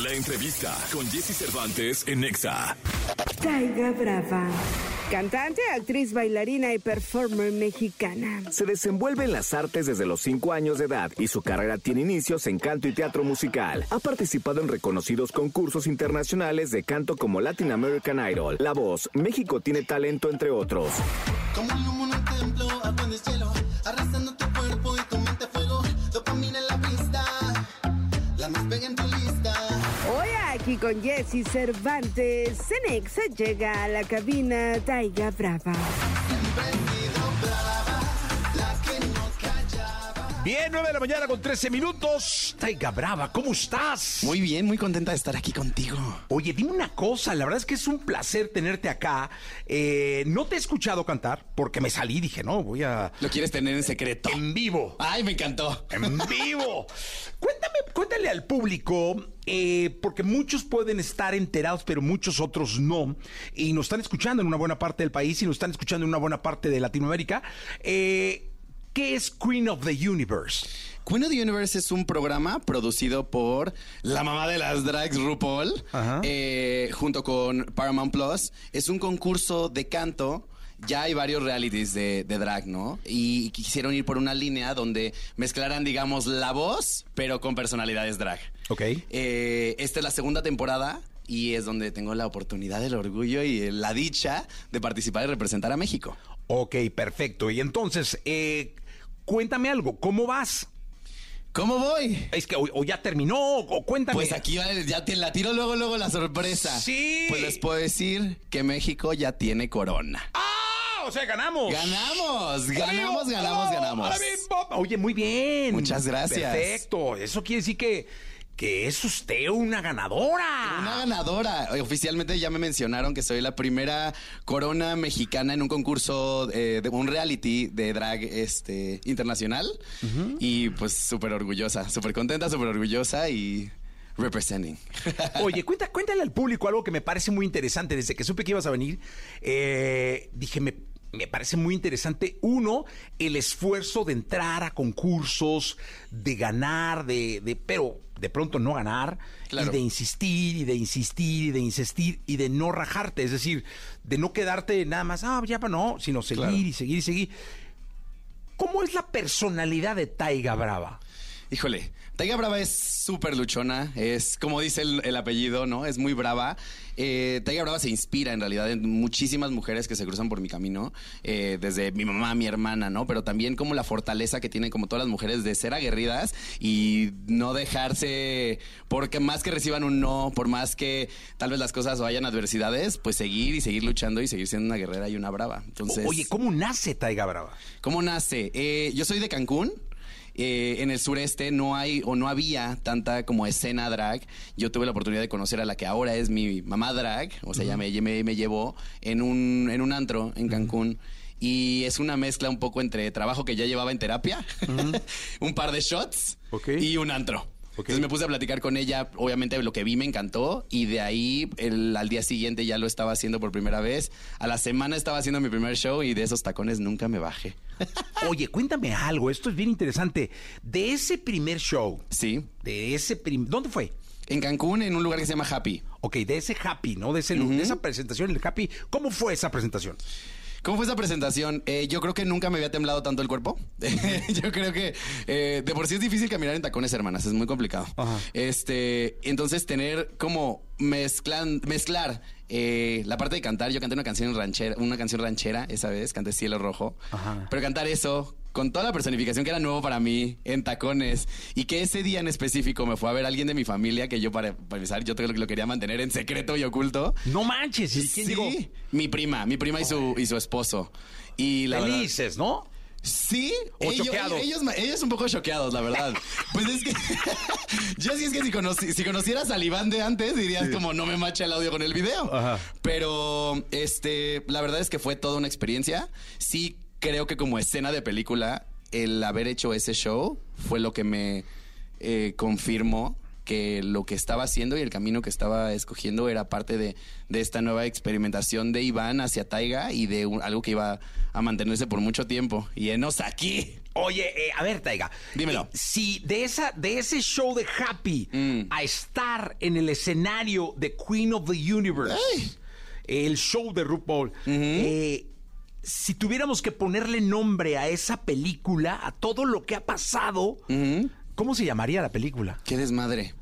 La entrevista con Jesse Cervantes en Nexa. Taiga Brava. Cantante, actriz, bailarina y performer mexicana. Se desenvuelve en las artes desde los 5 años de edad y su carrera tiene inicios en canto y teatro musical. Ha participado en reconocidos concursos internacionales de canto como Latin American Idol, La Voz, México tiene talento, entre otros. Como con Jesse Cervantes, Cenexa llega a la cabina Taiga Brava. Bien, nueve de la mañana con 13 minutos. Taiga Brava, ¿cómo estás? Muy bien, muy contenta de estar aquí contigo. Oye, dime una cosa, la verdad es que es un placer tenerte acá. Eh, no te he escuchado cantar porque me salí, dije, no, voy a... Lo quieres tener en secreto. En vivo. Ay, me encantó. En vivo. Cuéntame, cuéntale al público, eh, porque muchos pueden estar enterados, pero muchos otros no. Y nos están escuchando en una buena parte del país y nos están escuchando en una buena parte de Latinoamérica. Eh, ¿Qué es Queen of the Universe? Queen of the Universe es un programa producido por la mamá de las drags RuPaul, eh, junto con Paramount Plus. Es un concurso de canto. Ya hay varios realities de, de drag, ¿no? Y quisieron ir por una línea donde mezclaran, digamos, la voz, pero con personalidades drag. Ok. Eh, esta es la segunda temporada y es donde tengo la oportunidad, el orgullo y la dicha de participar y representar a México. Ok, perfecto. Y entonces, eh, cuéntame algo, ¿cómo vas? ¿Cómo voy? Es que o, o ya terminó, o cuéntame. Pues aquí va, ya te la tiro luego, luego la sorpresa. Sí. Pues les puedo decir que México ya tiene corona. ¡Ah! O sea, ganamos. Ganamos, ganamos, ganamos, ganamos. Oye, muy bien. Muchas gracias. Perfecto. Eso quiere decir que, que es usted una ganadora. Una ganadora. Oficialmente ya me mencionaron que soy la primera corona mexicana en un concurso eh, de un reality de drag este internacional. Y pues súper orgullosa, súper contenta, súper orgullosa y representing. [laughs] Oye, cuenta, cuéntale al público algo que me parece muy interesante. Desde que supe que ibas a venir, eh, dije, me, me parece muy interesante. Uno, el esfuerzo de entrar a concursos, de ganar, de, de pero de pronto no ganar, Claro. y de insistir, y de insistir, y de insistir, y de no rajarte. Es decir, de no quedarte nada más, ah, ya, pa, no, sino seguir Claro. y seguir y seguir. ¿Cómo es la personalidad de Taiga Brava? Híjole, Taiga Brava es súper luchona, es como dice el, el apellido, ¿no? Es muy brava. Eh, Taiga Brava se inspira en realidad en muchísimas mujeres que se cruzan por mi camino, eh, desde mi mamá, mi hermana, ¿no? Pero también como la fortaleza que tienen como todas las mujeres de ser aguerridas y no dejarse, porque más que reciban un no, por más que tal vez las cosas o hayan adversidades, pues seguir y seguir luchando y seguir siendo una guerrera y una brava. Entonces, Oye, ¿cómo nace Taiga Brava? ¿Cómo nace? Eh, yo soy de Cancún. Eh, en el sureste no hay o no había tanta como escena drag. Yo tuve la oportunidad de conocer a la que ahora es mi mamá drag, o sea, ella me, me, me llevó en un, en un antro en Cancún. y es una mezcla un poco entre trabajo que ya llevaba en terapia, [laughs] un par de shots y un antro. Entonces me puse a platicar con ella, obviamente lo que vi me encantó y de ahí el- al día siguiente ya lo estaba haciendo por primera vez. A la semana estaba haciendo mi primer show y de esos tacones nunca me bajé. [laughs] Oye, cuéntame algo, esto es bien interesante. De ese primer show, Sí, de ese primer... ¿Dónde fue? en Cancún en un lugar que se llama Happy. Ok, de ese Happy, ¿no? De, ese, de esa presentación, el Happy. ¿Cómo fue esa presentación? ¿Cómo fue esa presentación? Eh, yo creo que nunca me había temblado tanto el cuerpo. [laughs] yo creo que eh, de por sí es difícil caminar en tacones, hermanas. Es muy complicado. Ajá. Este, entonces tener como mezclan, mezclar eh, la parte de cantar. Yo canté una canción ranchera, una canción ranchera esa vez, canté Cielo Rojo. Ajá. Pero cantar eso con toda la personificación que era nuevo para mí en tacones y que ese día en específico me fue a ver alguien de mi familia que yo para, para empezar yo creo que lo quería mantener en secreto y oculto. No manches, ¿y quién sí, llegó? mi prima, mi prima y su, y su esposo. Y la verdad- Felices, ¿no? Sí, O ellos, choqueados. ellos, ellos un poco choqueados, la verdad. [laughs] Pues es que [laughs] yo sí es que si conocieras al Iván de antes dirías como no me macha el audio con el video. Ajá. Pero este, la verdad es que fue toda una experiencia. Sí creo que como escena de película el haber hecho ese show fue lo que me eh, confirmó que lo que estaba haciendo y el camino que estaba escogiendo era parte de, de esta nueva experimentación de Iván hacia Taiga y de un- algo que iba a mantenerse por mucho tiempo. Y enos aquí. Oye, eh, a ver, Taiga. Dímelo. Eh, si de, esa, de ese show de Happy Mm. a estar en el escenario de Queen of the Universe, el show de RuPaul, eh, si tuviéramos que ponerle nombre a esa película, a todo lo que ha pasado, ¿cómo se llamaría la película? Qué desmadre.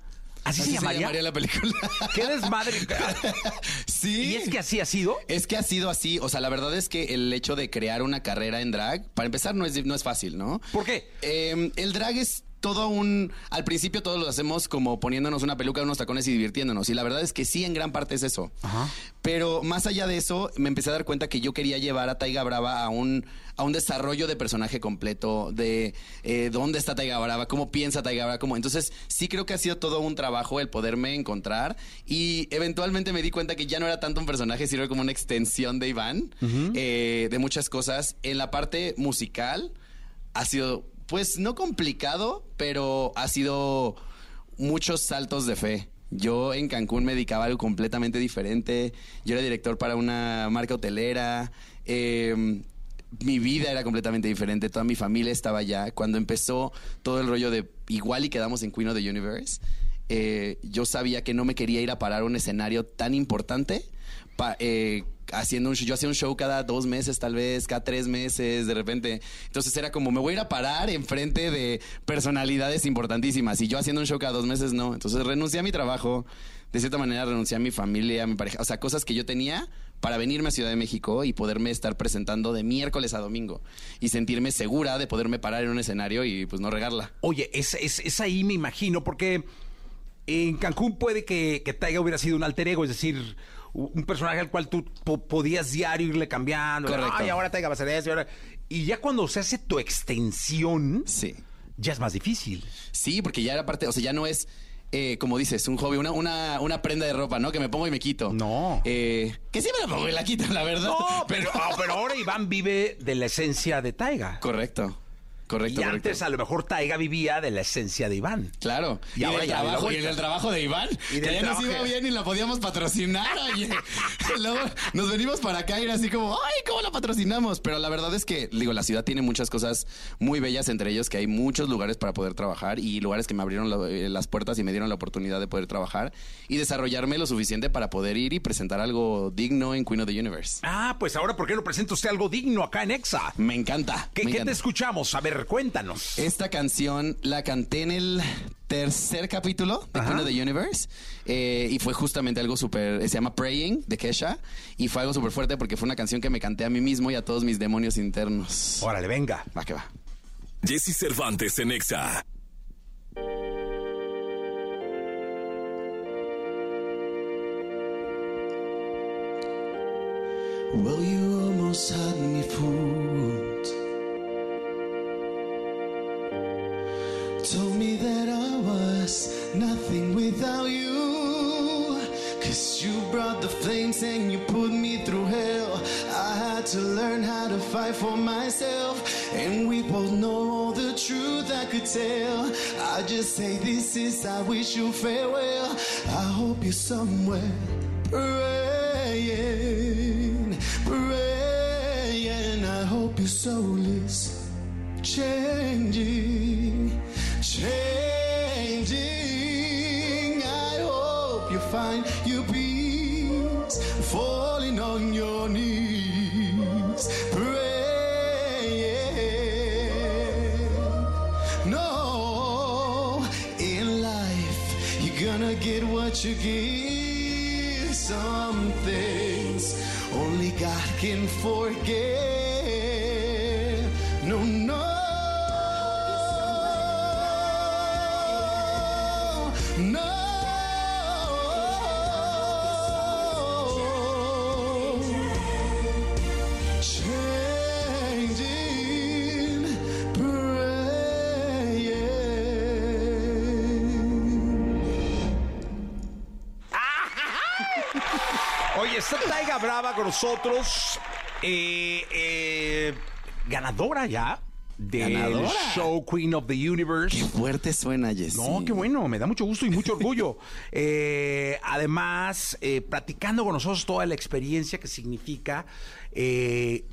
¿Así, se llamaría? la película. ¿Qué desmadre? [laughs] sí. ¿Y es que así ha sido? Es que ha sido así. O sea, la verdad es que el hecho de crear una carrera en drag, para empezar, no es, no es fácil, ¿no? ¿Por qué? Eh, el drag es todo un... Al principio todos lo hacemos como poniéndonos una peluca, unos tacones y divirtiéndonos. Y la verdad es que sí, en gran parte es eso. Pero más allá de eso, me empecé a dar cuenta que yo quería llevar a Taiga Brava a un, a un desarrollo de personaje completo, de eh, dónde está Taiga Brava, cómo piensa Taiga Brava, cómo... Entonces, sí creo que ha sido todo un trabajo el poderme encontrar y eventualmente me di cuenta que ya no era tanto un personaje, sino como una extensión de Iván, eh, de muchas cosas. En la parte musical ha sido, pues, no complicado, pero ha sido muchos saltos de fe. Yo en Cancún me dedicaba a algo completamente diferente. Yo era director para una marca hotelera. Eh, mi vida era completamente diferente. Toda mi familia estaba allá. Cuando empezó todo el rollo de igual y quedamos en Queen of the Universe, eh, yo sabía que no me quería ir a parar a un escenario tan importante. pa- eh, haciendo un show, yo hacía un show cada dos meses tal vez, cada tres meses de repente. Entonces era como me voy a ir a parar enfrente de personalidades importantísimas y yo haciendo un show cada dos meses no. Entonces renuncié a mi trabajo, de cierta manera renuncié a mi familia, a mi pareja, o sea, cosas que yo tenía para venirme a Ciudad de México y poderme estar presentando de miércoles a domingo y sentirme segura de poderme parar en un escenario y pues no regarla. Oye, es, es, es ahí me imagino, porque en Cancún puede que, que Taiga hubiera sido un alter ego, es decir, un personaje al cual tú po- podías diario irle cambiando. Correcto. Ay, ahora Taiga va a ser eso. y ahora- Y ya cuando se hace tu extensión, Sí. ya es más difícil. Sí, porque ya era parte, o sea, ya no es, eh, como dices, un hobby, una, una, una prenda de ropa, ¿no? Que me pongo y me quito. No. Eh, que sí me la pongo y la quito, la verdad. No, [laughs] pero, ah, pero ahora Iván vive de la esencia de Taiga. Correcto. Correcto, y correcto. antes a lo mejor Taiga vivía de la esencia de Iván. Claro. Y Y, ahora ya trabajo, y del trabajo de Iván. Y que ya nos iba bien y la podíamos patrocinar, [laughs] oye. Luego nos venimos para acá y era así como, ay, ¿cómo la patrocinamos? Pero la verdad es que, digo, la ciudad tiene muchas cosas muy bellas, entre ellos que hay muchos lugares para poder trabajar y lugares que me abrieron la- eh, las puertas y me dieron la oportunidad de poder trabajar y desarrollarme lo suficiente para poder ir y presentar algo digno en Queen of the Universe. Ah, pues ahora, ¿por qué no presenta usted algo digno acá en Exa? Me encanta. ¿Qué, me qué encanta. te escuchamos? A ver, cuéntanos. Esta canción la canté en el tercer capítulo de Queen of the Universe eh, y fue justamente algo súper, se llama Praying de Kesha y fue algo súper fuerte porque fue una canción que me canté a mí mismo y a todos mis demonios internos. Órale, venga. Va que va. Jesse Cervantes en Exa. Well, you almost had me fooled. You. Brought the flames and you put me through hell. I had to learn how to fight for myself. And we both know the truth I could tell. I just say this is, I wish you farewell. I hope you're somewhere praying, praying. I hope your soul is changing, changing. I hope you find peace, falling on your knees, praying. No, in life you're gonna get what you give. Some things only God can forget. Brava con nosotros, eh, eh, ganadora ya del ¿Ganadora? show Queen of the Universe. Qué fuerte suena, Jessy. No, qué bueno, me da mucho gusto y mucho orgullo. [laughs] Eh, además, eh, platicando con nosotros toda la experiencia que significa, eh,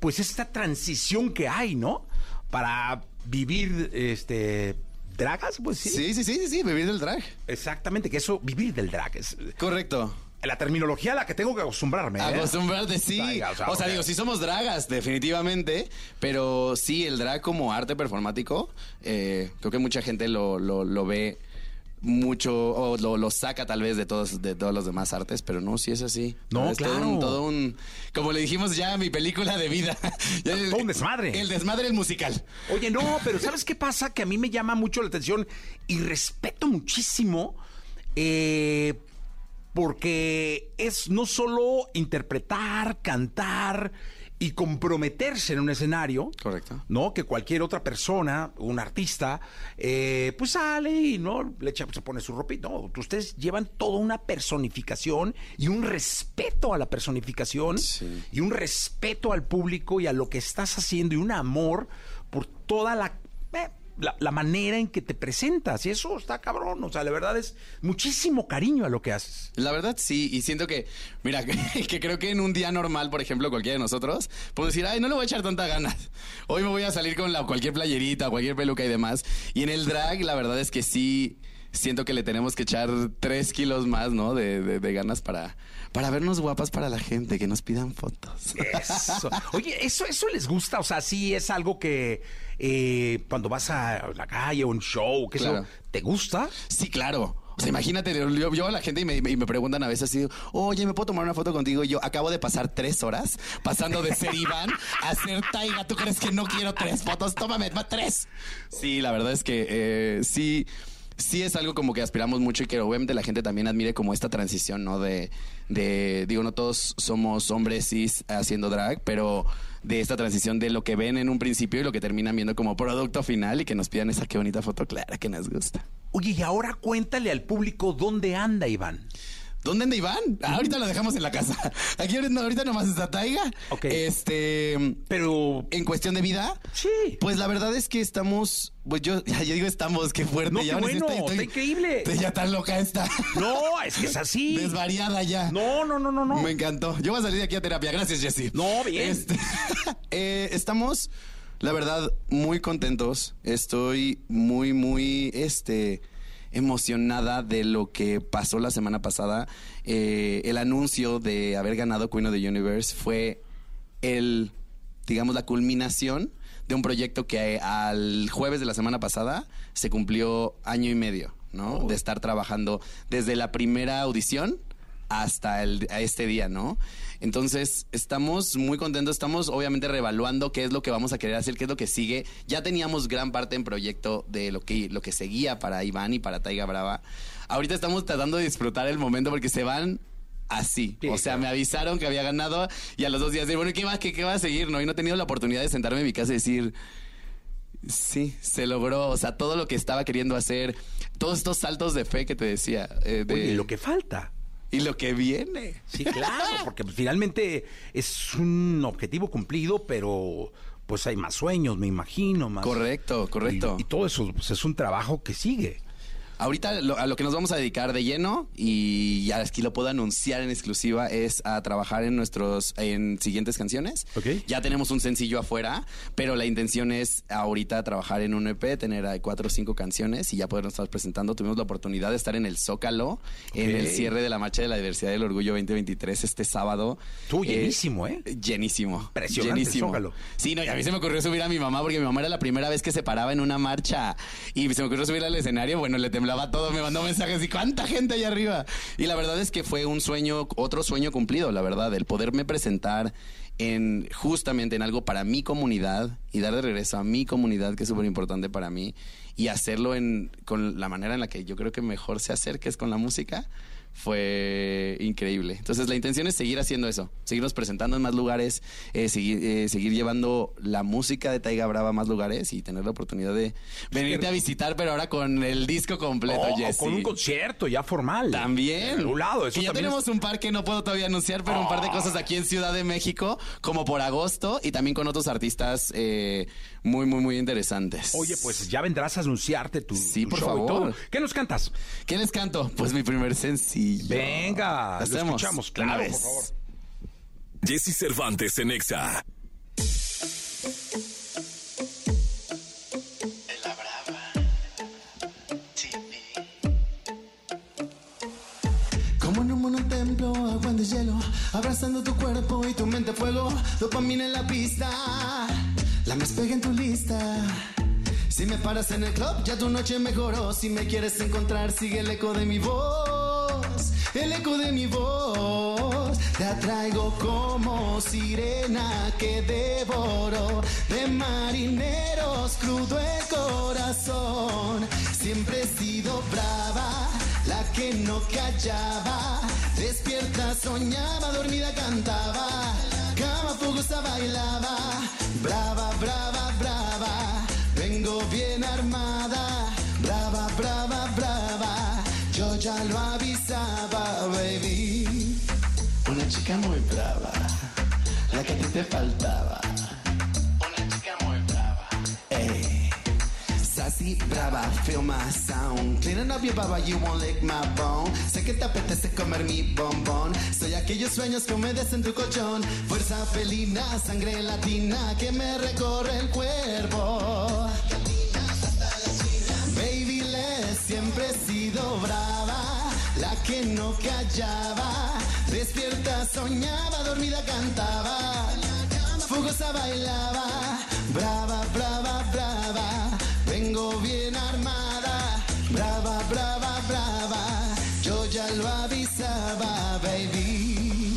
pues esta transición que hay, ¿no? Para vivir, este, dragas, pues sí. Sí, sí, sí, sí, sí, vivir del drag. Exactamente, que eso, vivir del drag es Correcto. La terminología a la que tengo que acostumbrarme. ¿eh? Acostumbrarte, sí. O sea, digo, sí somos dragas, definitivamente. Pero sí, el drag como arte performático, eh, creo que mucha gente lo, lo, lo ve mucho o lo, lo saca tal vez de todos de todos los demás artes, pero no, sí es así. No, es todo claro. un, todo un- como le dijimos ya, mi película de vida. Ya [laughs] Todo un [laughs] desmadre. El desmadre el musical. Oye, no, [laughs] pero ¿sabes qué pasa? Que a mí me llama mucho la atención y respeto muchísimo eh, porque es no solo interpretar, cantar y comprometerse en un escenario. Correcto. ¿No? Que cualquier otra persona, un artista, eh, pues sale y no le echa, se pone su ropa y no. Ustedes llevan toda una personificación y un respeto a la personificación Sí. y un respeto al público y a lo que estás haciendo y un amor por toda la, la, la manera en que te presentas. Y eso está cabrón. O sea, la verdad es muchísimo cariño a lo que haces. La verdad sí, y siento que, mira, [laughs] que, que creo que en un día normal, por ejemplo, cualquiera de nosotros, puedo decir, ay, no le voy a echar tanta ganas. [laughs] Hoy me voy a salir con la, cualquier playerita, cualquier peluca y demás. Y en el drag, la verdad es que sí, siento que le tenemos que echar tres kilos más, ¿no? De, de- de ganas para, para vernos guapas para la gente, que nos pidan fotos. Eso. [laughs] Oye, eso, eso les gusta, o sea, sí es algo que eh, cuando vas a la calle o un show, que Claro. eso, ¿te gusta? Sí, claro. O sea, imagínate, yo, yo a la gente y me, y me preguntan a veces así, oye, ¿me puedo tomar una foto contigo? Y yo acabo de pasar tres horas pasando de ser Iván [laughs] a ser Taiga. ¿Tú crees que no quiero tres fotos? Tómame, tres. Sí, la verdad es que eh, sí, sí es algo como que aspiramos mucho y que obviamente la gente también admire como esta transición, ¿no? De, de digo, no todos somos hombres cis haciendo drag, pero de esta transición de lo que ven en un principio y lo que terminan viendo como producto final y que nos pidan esa qué bonita foto clara que nos gusta. Oye, y ahora cuéntale al público dónde anda Iván. ¿Dónde anda Iván? Ah, ahorita lo dejamos en la casa. [laughs] Aquí ahorita, no, ahorita nomás está Taiga. Ok. Este. Pero En cuestión de vida. Sí. Pues la verdad es que estamos. Pues yo, [laughs] ya, yo digo estamos, qué fuerte. No, ya qué bueno, está increíble. ya tan loca esta. No, es que es así. [laughs] Desvariada ya. No, no, no, no, no. Me encantó. Yo voy a salir de aquí a terapia. Gracias, Jessy. No, bien. Este, eh, estamos, la verdad, muy contentos. Estoy muy, muy, este, emocionada de lo que pasó la semana pasada. Eh, el anuncio de haber ganado Queen of the Universe fue el, digamos, la culminación de un proyecto que eh, al jueves de la semana pasada se cumplió año y medio, ¿no? De estar trabajando desde la primera audición hasta el, a este día, ¿no? Entonces, estamos muy contentos, estamos obviamente reevaluando qué es lo que vamos a querer hacer, qué es lo que sigue. Ya teníamos gran parte en proyecto de lo que, lo que seguía para Iván y para Taiga Brava. Ahorita estamos tratando de disfrutar el momento porque se van así. Sí, o sea, claro. me avisaron que había ganado y a los dos días de, bueno, ¿qué va, qué, qué va a seguir? ¿no? Y no he tenido la oportunidad de sentarme en mi casa y decir, sí, se logró. O sea, todo lo que estaba queriendo hacer, todos estos saltos de fe que te decía. eh, de- Oye, lo que falta. Y lo que viene. Sí, claro, porque finalmente es un objetivo cumplido, pero pues hay más sueños, me imagino. Más, Correcto, correcto. Y, y todo eso pues, es un trabajo que sigue. Ahorita lo- a lo que nos vamos a dedicar de lleno y ya aquí lo puedo anunciar en exclusiva es a trabajar en nuestros en siguientes canciones. Ok. Ya tenemos un sencillo afuera, pero la intención es ahorita trabajar en un EP, tener cuatro o cinco canciones y ya podernos estar presentando. Tuvimos la oportunidad de estar en el Zócalo en el cierre de la Marcha de la Diversidad del Orgullo 2023 este sábado. Estuvo llenísimo, ¿eh? Llenísimo. Impresionante el Llenísimo. Zócalo. Sí, no, y a mí se me ocurrió subir a mi mamá porque mi mamá era la primera vez que se paraba en una marcha y se me ocurrió subir al escenario. Bueno, le temblaba todo, me mandó mensajes y cuánta gente allá arriba. Y la verdad es que fue un sueño, otro sueño cumplido, la verdad, el poderme presentar en justamente en algo para mi comunidad y dar de regreso a mi comunidad, que es súper importante para mí, y hacerlo en, con la manera en la que yo creo que mejor se hacer, que es con la música fue increíble. Entonces la intención es seguir haciendo eso, seguirnos presentando en más lugares, eh, seguir, eh, seguir llevando la música de Taiga Brava a más lugares y tener la oportunidad de venirte a visitar, pero ahora con el disco completo, Oh, Jesse. con un concierto ya formal. También. Un lado, eso Que ya tenemos es- un par que no puedo todavía anunciar, pero un par de cosas aquí en Ciudad de México, como por agosto, y también con otros artistas eh, muy, muy, muy interesantes. Oye, pues ya vendrás a anunciarte tu, Sí, tu por show y favor. todo. ¿Qué nos cantas? ¿Qué les canto? Pues mi primer sencillo. Venga, lo Hacemos. escuchamos, claro, por favor. Jesse Cervantes en Exa. Como en un monotemplo, agua de hielo, abrazando tu cuerpo y tu mente a fuego, dopamina en la pista, la más pega en tu lista. Si me paras en el club, ya tu noche mejoró. Si me quieres encontrar, sigue el eco de mi voz, el eco de mi voz. Te atraigo como sirena que devoro de marineros, crudo el corazón. Siempre he sido brava la que no callaba, despierta soñaba, dormida cantaba, cama fogosa bailaba, brava, brava, brava, brava, brava, brava, yo ya lo avisaba, baby, una chica muy brava, la que a ti te faltaba, una chica muy brava, ey. Sassy, brava, feel my sound. Cleaning up your baba, you won't lick my bone. Sé que te apetece comer mi bombón. Soy aquellos sueños que humedecen tu colchón. Fuerza felina, sangre latina que me recorre el cuerpo. Que no callaba. Despierta, soñaba, dormida, cantaba. Fugosa bailaba, brava, brava, brava. Vengo bien armada, brava, brava, brava. Yo ya lo avisaba, baby.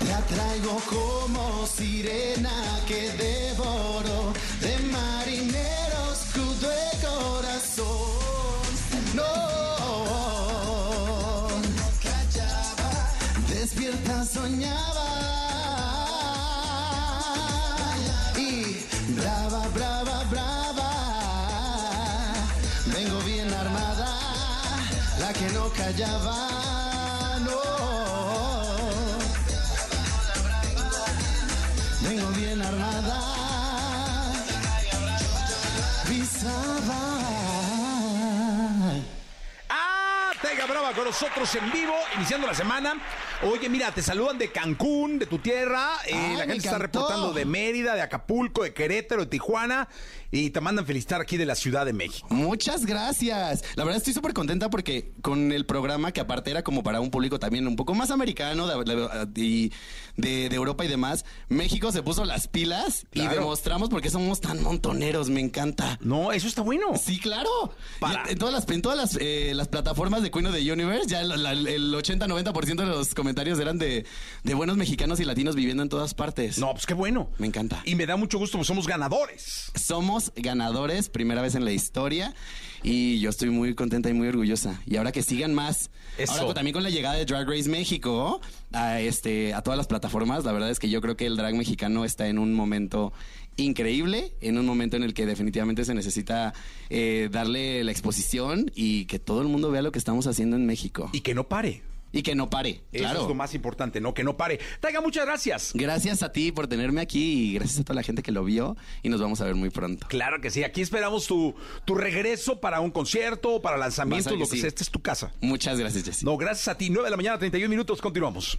Te atraigo como sirena que devoro Brava con nosotros en vivo, iniciando la semana. Oye, mira, te saludan de Cancún, de tu tierra. eh, Ay, la gente está reportando de Mérida, de Acapulco, de Querétaro, de Tijuana. Y te mandan felicitar aquí de la Ciudad de México. Muchas gracias. La verdad estoy súper contenta porque con el programa, que aparte era como para un público también un poco más americano de, de- y de- de Europa y demás, México se puso las pilas y demostramos por qué somos tan montoneros. Me encanta. No, eso está bueno. Sí, claro. Para- En todas las, en todas las, eh, las plataformas de Queen of the Universe, ya el, la- el 80-90% de los comentarios eran de, de buenos mexicanos y latinos viviendo en todas partes. No, pues qué bueno. Me encanta. Y me da mucho gusto, pues somos ganadores. Somos ganadores, primera vez en la historia. Y yo estoy muy contenta y muy orgullosa. Y ahora que sigan más. Eso. Ahora también con la llegada de Drag Race México a, este, a todas las plataformas, la verdad es que yo creo que el drag mexicano está en un momento increíble en un momento en el que definitivamente se necesita eh, darle la exposición y que todo el mundo vea lo que estamos haciendo en México. Y que no pare. Y que no pare, Eso claro. es lo más importante, ¿no? Que no pare. Taiga, muchas gracias. Gracias a ti por tenerme aquí y gracias a toda la gente que lo vio y nos vamos a ver muy pronto. Claro que sí. Aquí esperamos tu, tu regreso para un concierto, para lanzamientos, lo que sí. sea. Esta es tu casa. Muchas gracias, Jessy. No, gracias a ti. 9 de la mañana, 31 minutos. Continuamos.